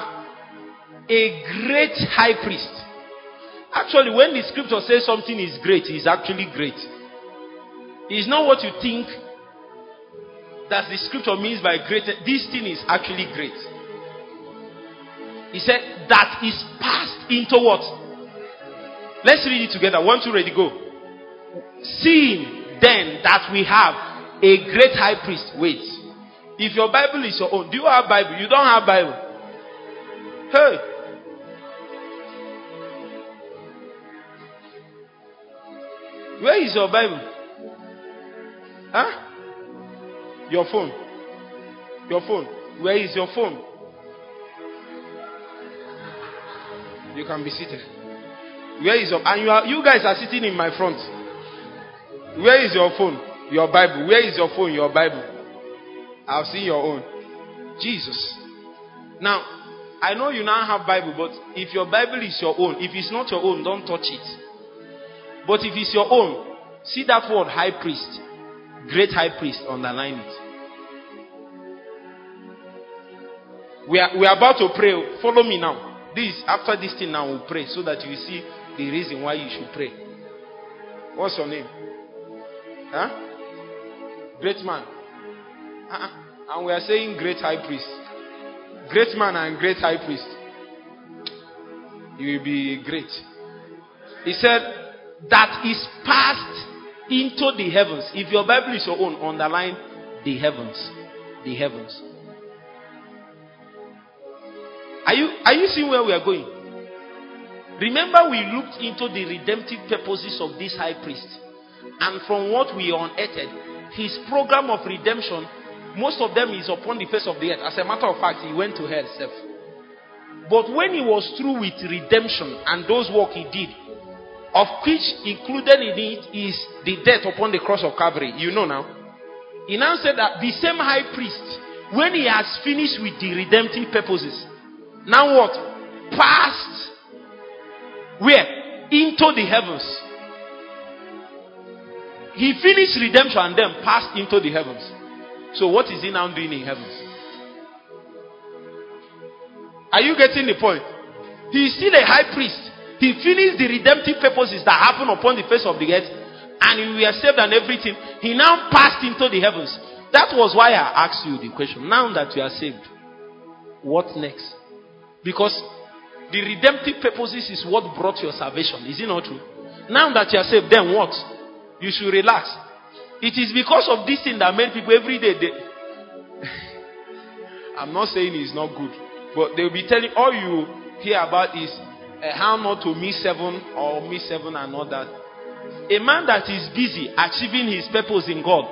Speaker 3: a great high priest. Actually, when the scripture says something is great, it's actually great. It's not what you think that the scripture means by great. This thing is actually great. He said, that is passed into what? Let's read it together. One, two, ready, go. Seeing then that we have a great high priest. Wait. If your Bible is your own, do you have Bible? You don't have Bible. Hey. Where is your Bible? Huh? Your phone. Your phone. Where is your phone? You can be seated. Where is your and you are you guys are sitting in my front. Where is your phone? Your Bible. Where is your phone? Your Bible. I've seen your own. Jesus. Now, I know you now have Bible, but if your Bible is your own, if it's not your own, don't touch it. But if it's your own, see that word high priest. Great high priest, underline it. We are, we are about to pray. Follow me now. This after this thing now we'll pray so that you see the reason why you should pray. What's your name? Huh? Great man. Uh-uh. And we are saying great high priest. Great man and great high priest. You will be great. He said, that is passed into the heavens. If your Bible is your own, underline the heavens. The heavens. Are you are you seeing where we are going? Remember, we looked into the redemptive purposes of this high priest, and from what we unearthed, his program of redemption, most of them is upon the face of the earth. As a matter of fact, he went to hell himself. But when he was through with redemption and those work he did, of which included in it is the death upon the cross of Calvary. You know now. He now said that the same high priest, when he has finished with the redemptive purposes, now what? Passed where? Into the heavens. He finished redemption and then passed into the heavens. So what is he now doing in heavens? Are you getting the point? He is still a high priest. He finished the redemptive purposes that happened upon the face of the earth, and we were saved and everything. He now passed into the heavens. That was why I asked you the question. Now that you are saved, what next? Because the redemptive purposes is what brought your salvation. Is it not true? Now that you are saved, then what? You should relax. It is because of this thing that many people every day they (laughs) I'm not saying it's not good, but they'll be telling all you hear about is uh, how not to miss seven or miss seven and all that. A man that is busy achieving his purpose in God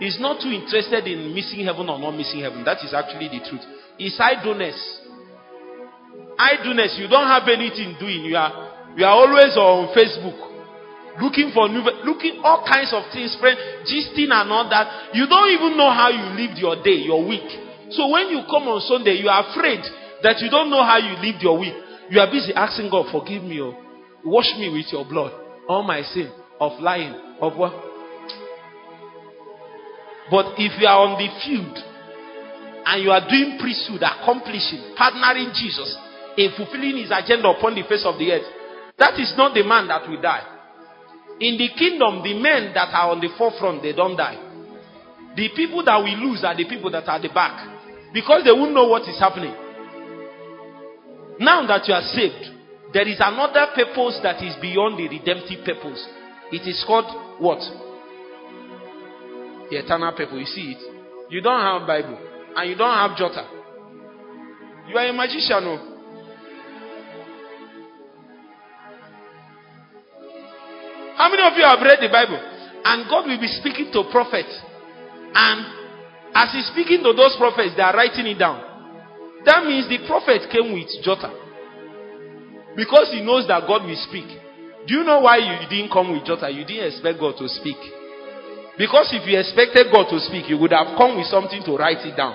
Speaker 3: is not too interested in missing heaven or not missing heaven. That is actually the truth. It's idleness. Idleness. You don't have anything doing. You are you are always on Facebook looking for new, looking all kinds of things, friend, gisting and all that. You don't even know how you lived your day, your week. So when you come on Sunday, you are afraid that you don't know how you lived your week. You are busy asking God, forgive me, oh. wash me with your blood. All my sin of lying, of what? But if you are on the field and you are doing priesthood, accomplishing, partnering Jesus in fulfilling his agenda upon the face of the earth, that is not the man that will die. In the kingdom, the men that are on the forefront, they don't die. The people that we lose are the people that are at the back. Because they won't know what is happening. Now that you are saved, there is another purpose that is beyond the redemptive purpose. It is called what? The eternal purpose. You see it? You don't have Bible and you don't have Jota. You are a magician. No? Oh. How many of you have read the Bible? And God will be speaking to prophets. And As he's speaking to those prophets, they are writing it down. That means the prophet came with Jota. Because he knows that God will speak. Do you know why you didn't come with Jota? You didn't expect God to speak. Because if you expected God to speak, you would have come with something to write it down.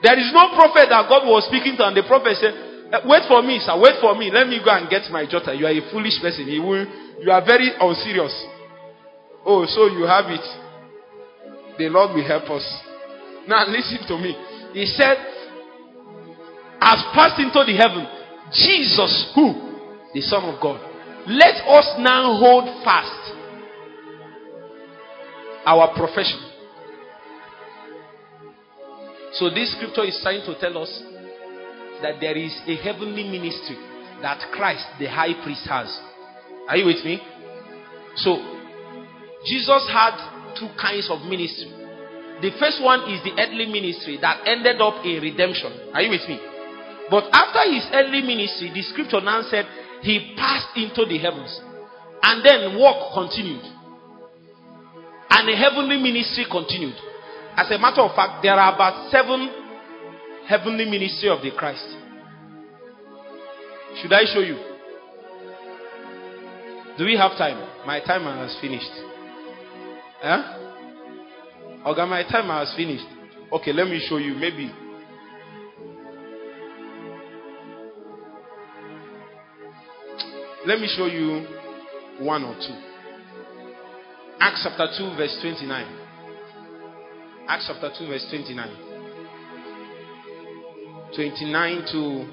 Speaker 3: There is no prophet that God was speaking to, and the prophet said, eh, Wait for me, sir, wait for me. Let me go and get my Jota. You are a foolish person. He will, you are very unserious. Oh, so you have it. The Lord will help us. Now listen to me. He said, has passed into the heaven. Jesus, who? The Son of God. Let us now hold fast our profession. So, this scripture is trying to tell us that there is a heavenly ministry that Christ, the high priest, has. Are you with me? So, Jesus had two kinds of ministry. The first one is the earthly ministry that ended up in redemption. Are you with me? But after his earthly ministry, the scripture now said he passed into the heavens. And then work continued. And the heavenly ministry continued. As a matter of fact, there are about seven heavenly ministry of the Christ. Should I show you? Do we have time? My timer has finished. Huh? Okay, my timer has finished. Okay, let me show you. Maybe Let me show you one or two. Acts chapter 2, verse 29. Acts chapter 2, verse 29. 29 to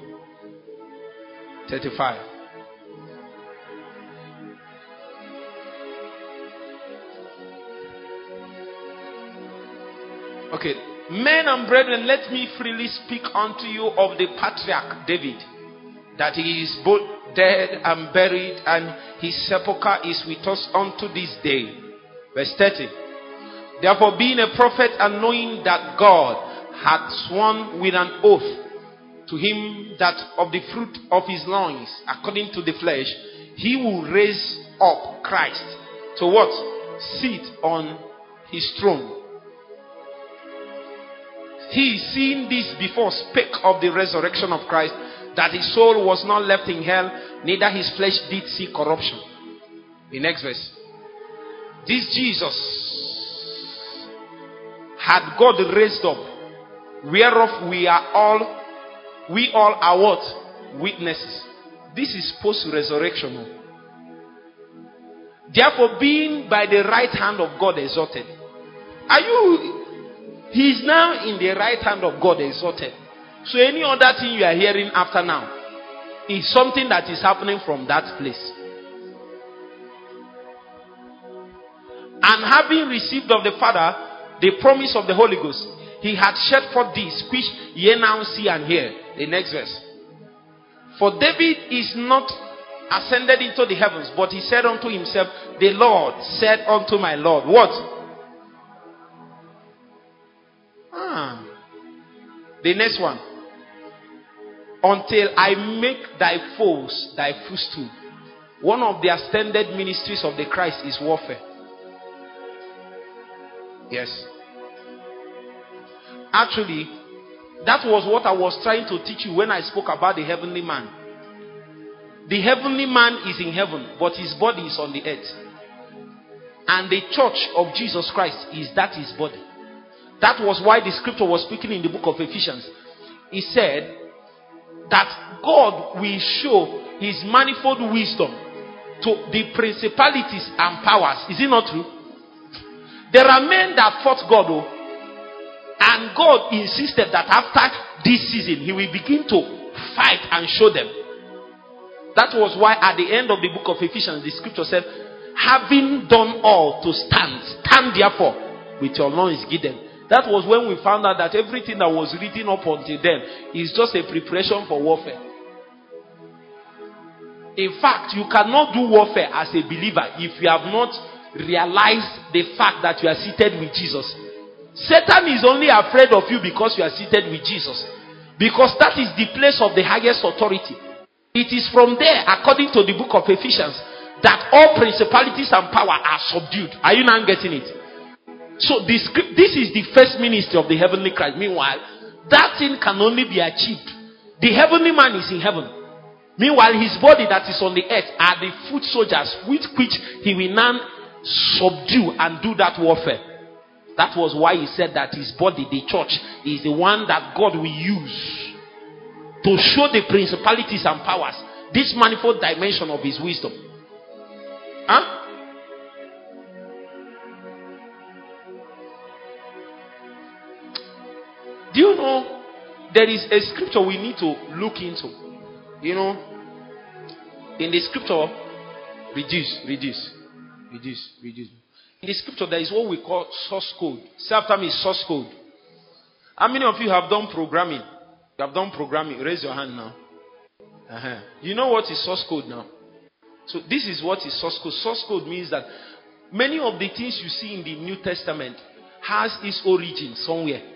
Speaker 3: 35. Okay, men and brethren, let me freely speak unto you of the patriarch David, that he is both dead and buried, and his sepulchre is with us unto this day. Verse 30. Therefore, being a prophet and knowing that God had sworn with an oath to him that of the fruit of his loins, according to the flesh, he will raise up Christ to what? Sit on his throne. He, seeing this before, spake of the resurrection of Christ that his soul was not left in hell, neither his flesh did see corruption. The next verse. This Jesus had God raised up, whereof we are all, we all are what? Witnesses. This is post resurrection. Therefore, being by the right hand of God exalted. Are you? He is now in the right hand of God exalted. So any other thing you are hearing after now is something that is happening from that place. And having received of the Father the promise of the Holy Ghost, he had shed forth this, which ye now see and hear. The next verse. For David is not ascended into the heavens, but he said unto himself, The Lord said unto my Lord, What? Ah. The next one until I make thy foes thy footstool. One of the extended ministries of the Christ is warfare. Yes. Actually, that was what I was trying to teach you when I spoke about the heavenly man. The heavenly man is in heaven, but his body is on the earth. And the church of Jesus Christ is that his body. That was why the scripture was speaking in the book of Ephesians. He said, that God will show his manifold wisdom to the principalities and powers. Is it not true? There are men that fought God, oh, and God insisted that after this season, he will begin to fight and show them. That was why at the end of the book of Ephesians, the scripture said, having done all to stand, stand therefore with your loins girded that was when we found out that everything that was written up until then is just a preparation for warfare. In fact, you cannot do warfare as a believer if you have not realized the fact that you are seated with Jesus. Satan is only afraid of you because you are seated with Jesus. Because that is the place of the highest authority. It is from there, according to the book of Ephesians, that all principalities and power are subdued. Are you not getting it? So this, this is the first ministry of the heavenly Christ. Meanwhile, that thing can only be achieved. The heavenly man is in heaven. Meanwhile, his body that is on the earth are the foot soldiers with which he will now subdue and do that warfare. That was why he said that his body, the church, is the one that God will use to show the principalities and powers this manifold dimension of his wisdom. Huh? Do you know there is a scripture we need to look into? You know, in the scripture, reduce, reduce, reduce, reduce. In the scripture, there is what we call source code. Say after me, source code. How many of you have done programming? You have done programming. Raise your hand now. Uh-huh. You know what is source code now? So this is what is source code. Source code means that many of the things you see in the New Testament has its origin somewhere.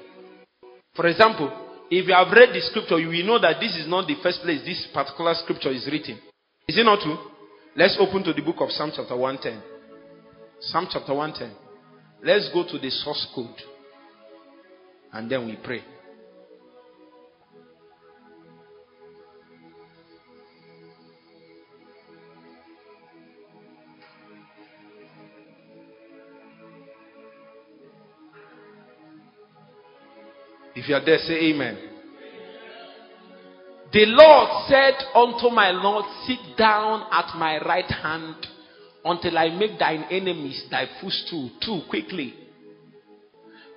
Speaker 3: For example, if you have read the scripture, you will know that this is not the first place this particular scripture is written. Is it not true? Let's open to the book of Psalm chapter 110. Psalm chapter 110. Let's go to the source code. And then we pray. If you are there, say amen. The Lord said unto my Lord, Sit down at my right hand until I make thine enemies thy footstool. Too quickly.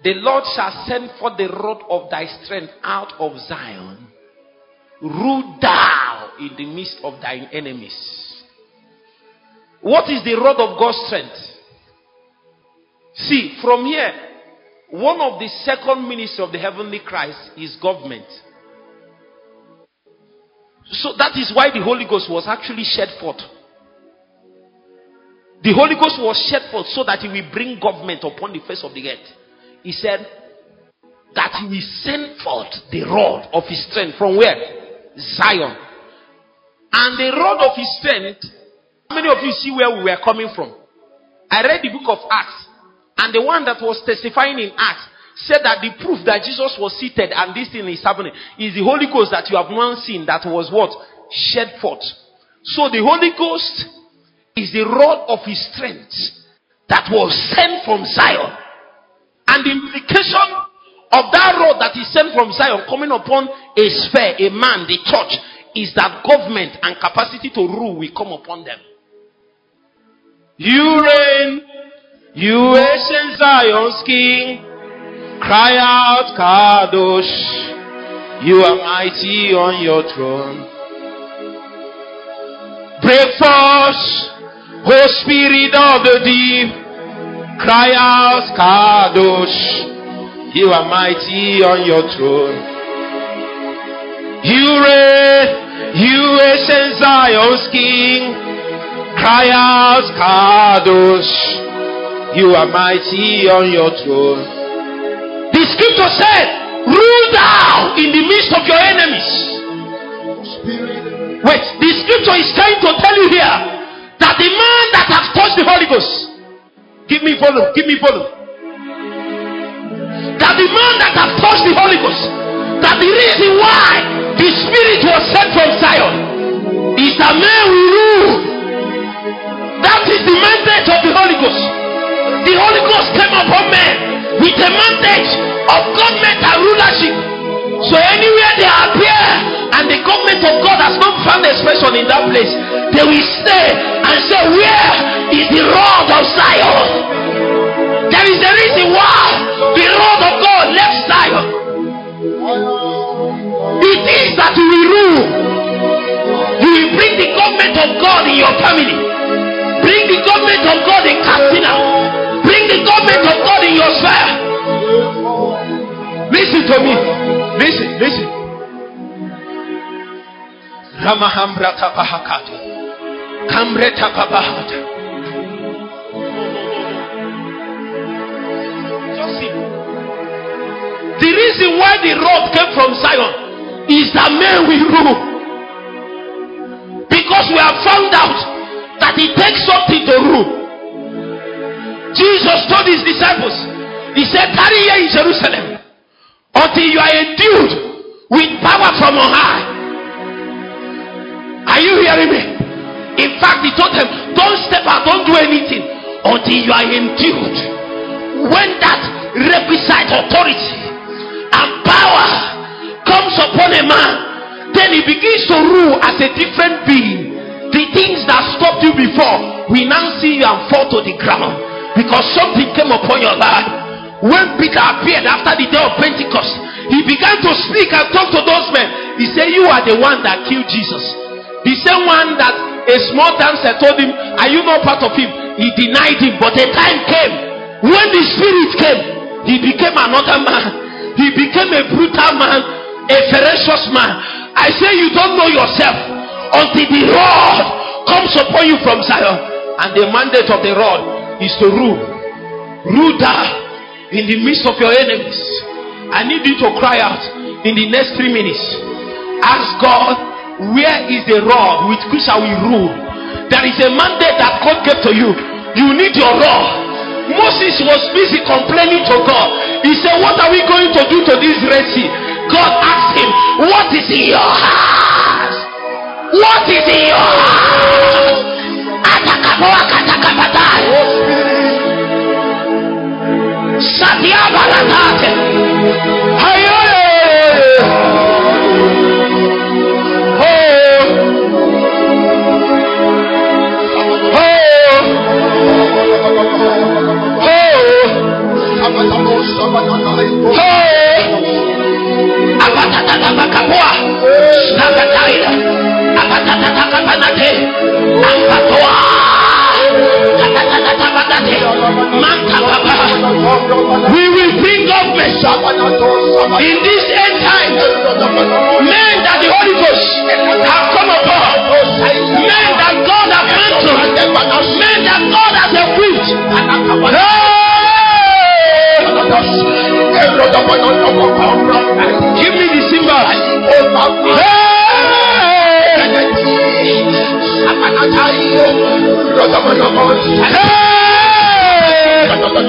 Speaker 3: The Lord shall send forth the rod of thy strength out of Zion. Rule thou in the midst of thine enemies. What is the rod of God's strength? See, from here, one of the second ministry of the heavenly Christ is government. So that is why the Holy Ghost was actually shed forth. The Holy Ghost was shed forth so that he will bring government upon the face of the earth. He said that he will send forth the rod of his strength from where? Zion. And the rod of his strength, how many of you see where we were coming from? I read the book of Acts. And the one that was testifying in Acts said that the proof that Jesus was seated and this thing is happening is the Holy Ghost that you have not seen that was what? Shed forth. So the Holy Ghost is the rod of his strength that was sent from Zion. And the implication of that rod that is sent from Zion coming upon a sphere, a man, the church, is that government and capacity to rule will come upon them.
Speaker 4: You reign you ancient Zion's king, cry out, Kadosh. You are mighty on your throne. Break forth, O Spirit of the deep, cry out, Kadosh. You are mighty on your throne. You reign, you ancient Zion's king, cry out, Kadosh. You are mighty on your throne.
Speaker 3: The scripture said, Rule thou in the midst of your enemies. Wait, the scripture is trying to tell you here that the man that has touched the Holy Ghost, give me volume, give me volume. That the man that has touched the Holy Ghost, that the reason why the Spirit was sent from Zion is that man will rule. That is the mandate of the Holy Ghost the Holy Ghost came upon men with a mandate of government and rulership. So anywhere they appear and the government of God has not found expression in that place, they will stay and say, Where is the rod of Zion? There is a reason why the rod of God left Zion. It is that you will rule. You will bring the government of God in your family. Bring the government of God in Katsina. The government of God in your sphere. Listen to me. Listen, listen. Ramahambrata Bahakata. Kambreta Babahata. Just see. The reason why the rod came from Zion is that men will rule. Because we have found out that it takes something to rule. Jesus told his disciples He said, Tarry here in Jerusalem until you are endued with power from on high. Are you hearing me? In fact, he told them, Don't step out, don't do anything until you are endued. When that requisite authority and power comes upon a man, then he begins to rule as a different being. The things that stopped you before, we now see you and fall to the ground because something came upon your life. When Peter appeared after the day of Pentecost, he began to speak and talk to those men. He said, You are the one that killed Jesus. The same one that a small dancer told him, Are you not part of him? He denied him, but a time came when the spirit came, he became another man. He became a brutal man, a ferocious man. I say, You don't know yourself until the rod comes upon you from Zion. And the mandate of the rod is to rule. Rule thou in the midst of your enemies. I need you to cry out in the next three minutes. Ask God, where is the rod with which I will rule? There is a mandate that God gave to you. You need your rod. Moses was busy complaining to God. He said, What are we going to do to this Red Sea? God asked him, What is in your heart? What is in your heart? Atakapoa katakapatai. We will bring government in this end time. Men that the Holy Ghost have come upon. Men that God has mentored. Men that God has equipped. Hey! Give me the cymbals.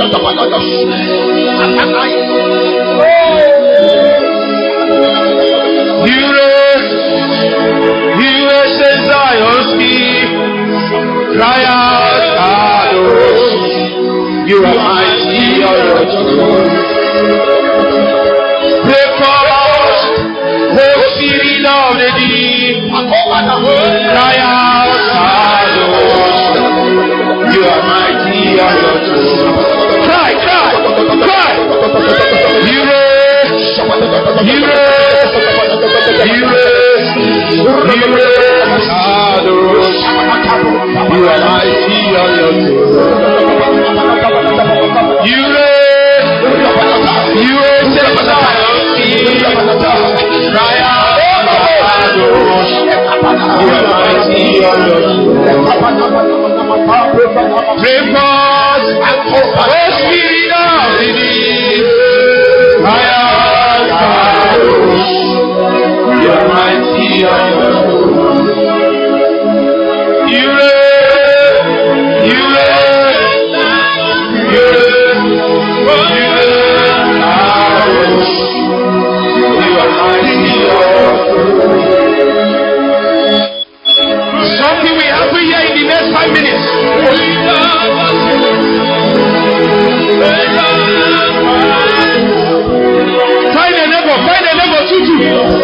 Speaker 5: Cry out, Kadosh. You are Lord. Spirit of the deep. Cry out. You are Lord. Cry, cry, cry. You you you you. You are. You you. You are us, O Spirit out, Kadosh. You are mighty, O Lord. You you you. You five minutes. Find a neighbor, find a neighbor, tutu.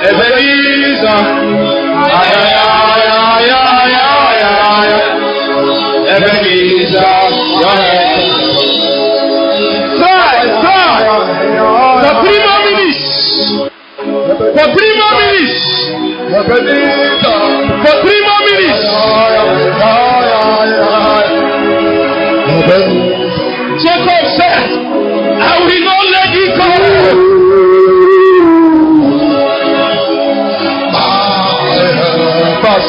Speaker 1: É Ebenezer. Ai, ai, ai, ai, ai, ai, ai. É Ebenezer. Sai, sai. Da prima minis. Da prima minis. Ebenezer.
Speaker 3: Da prima o Jacob said, I will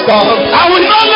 Speaker 1: God.
Speaker 3: I will not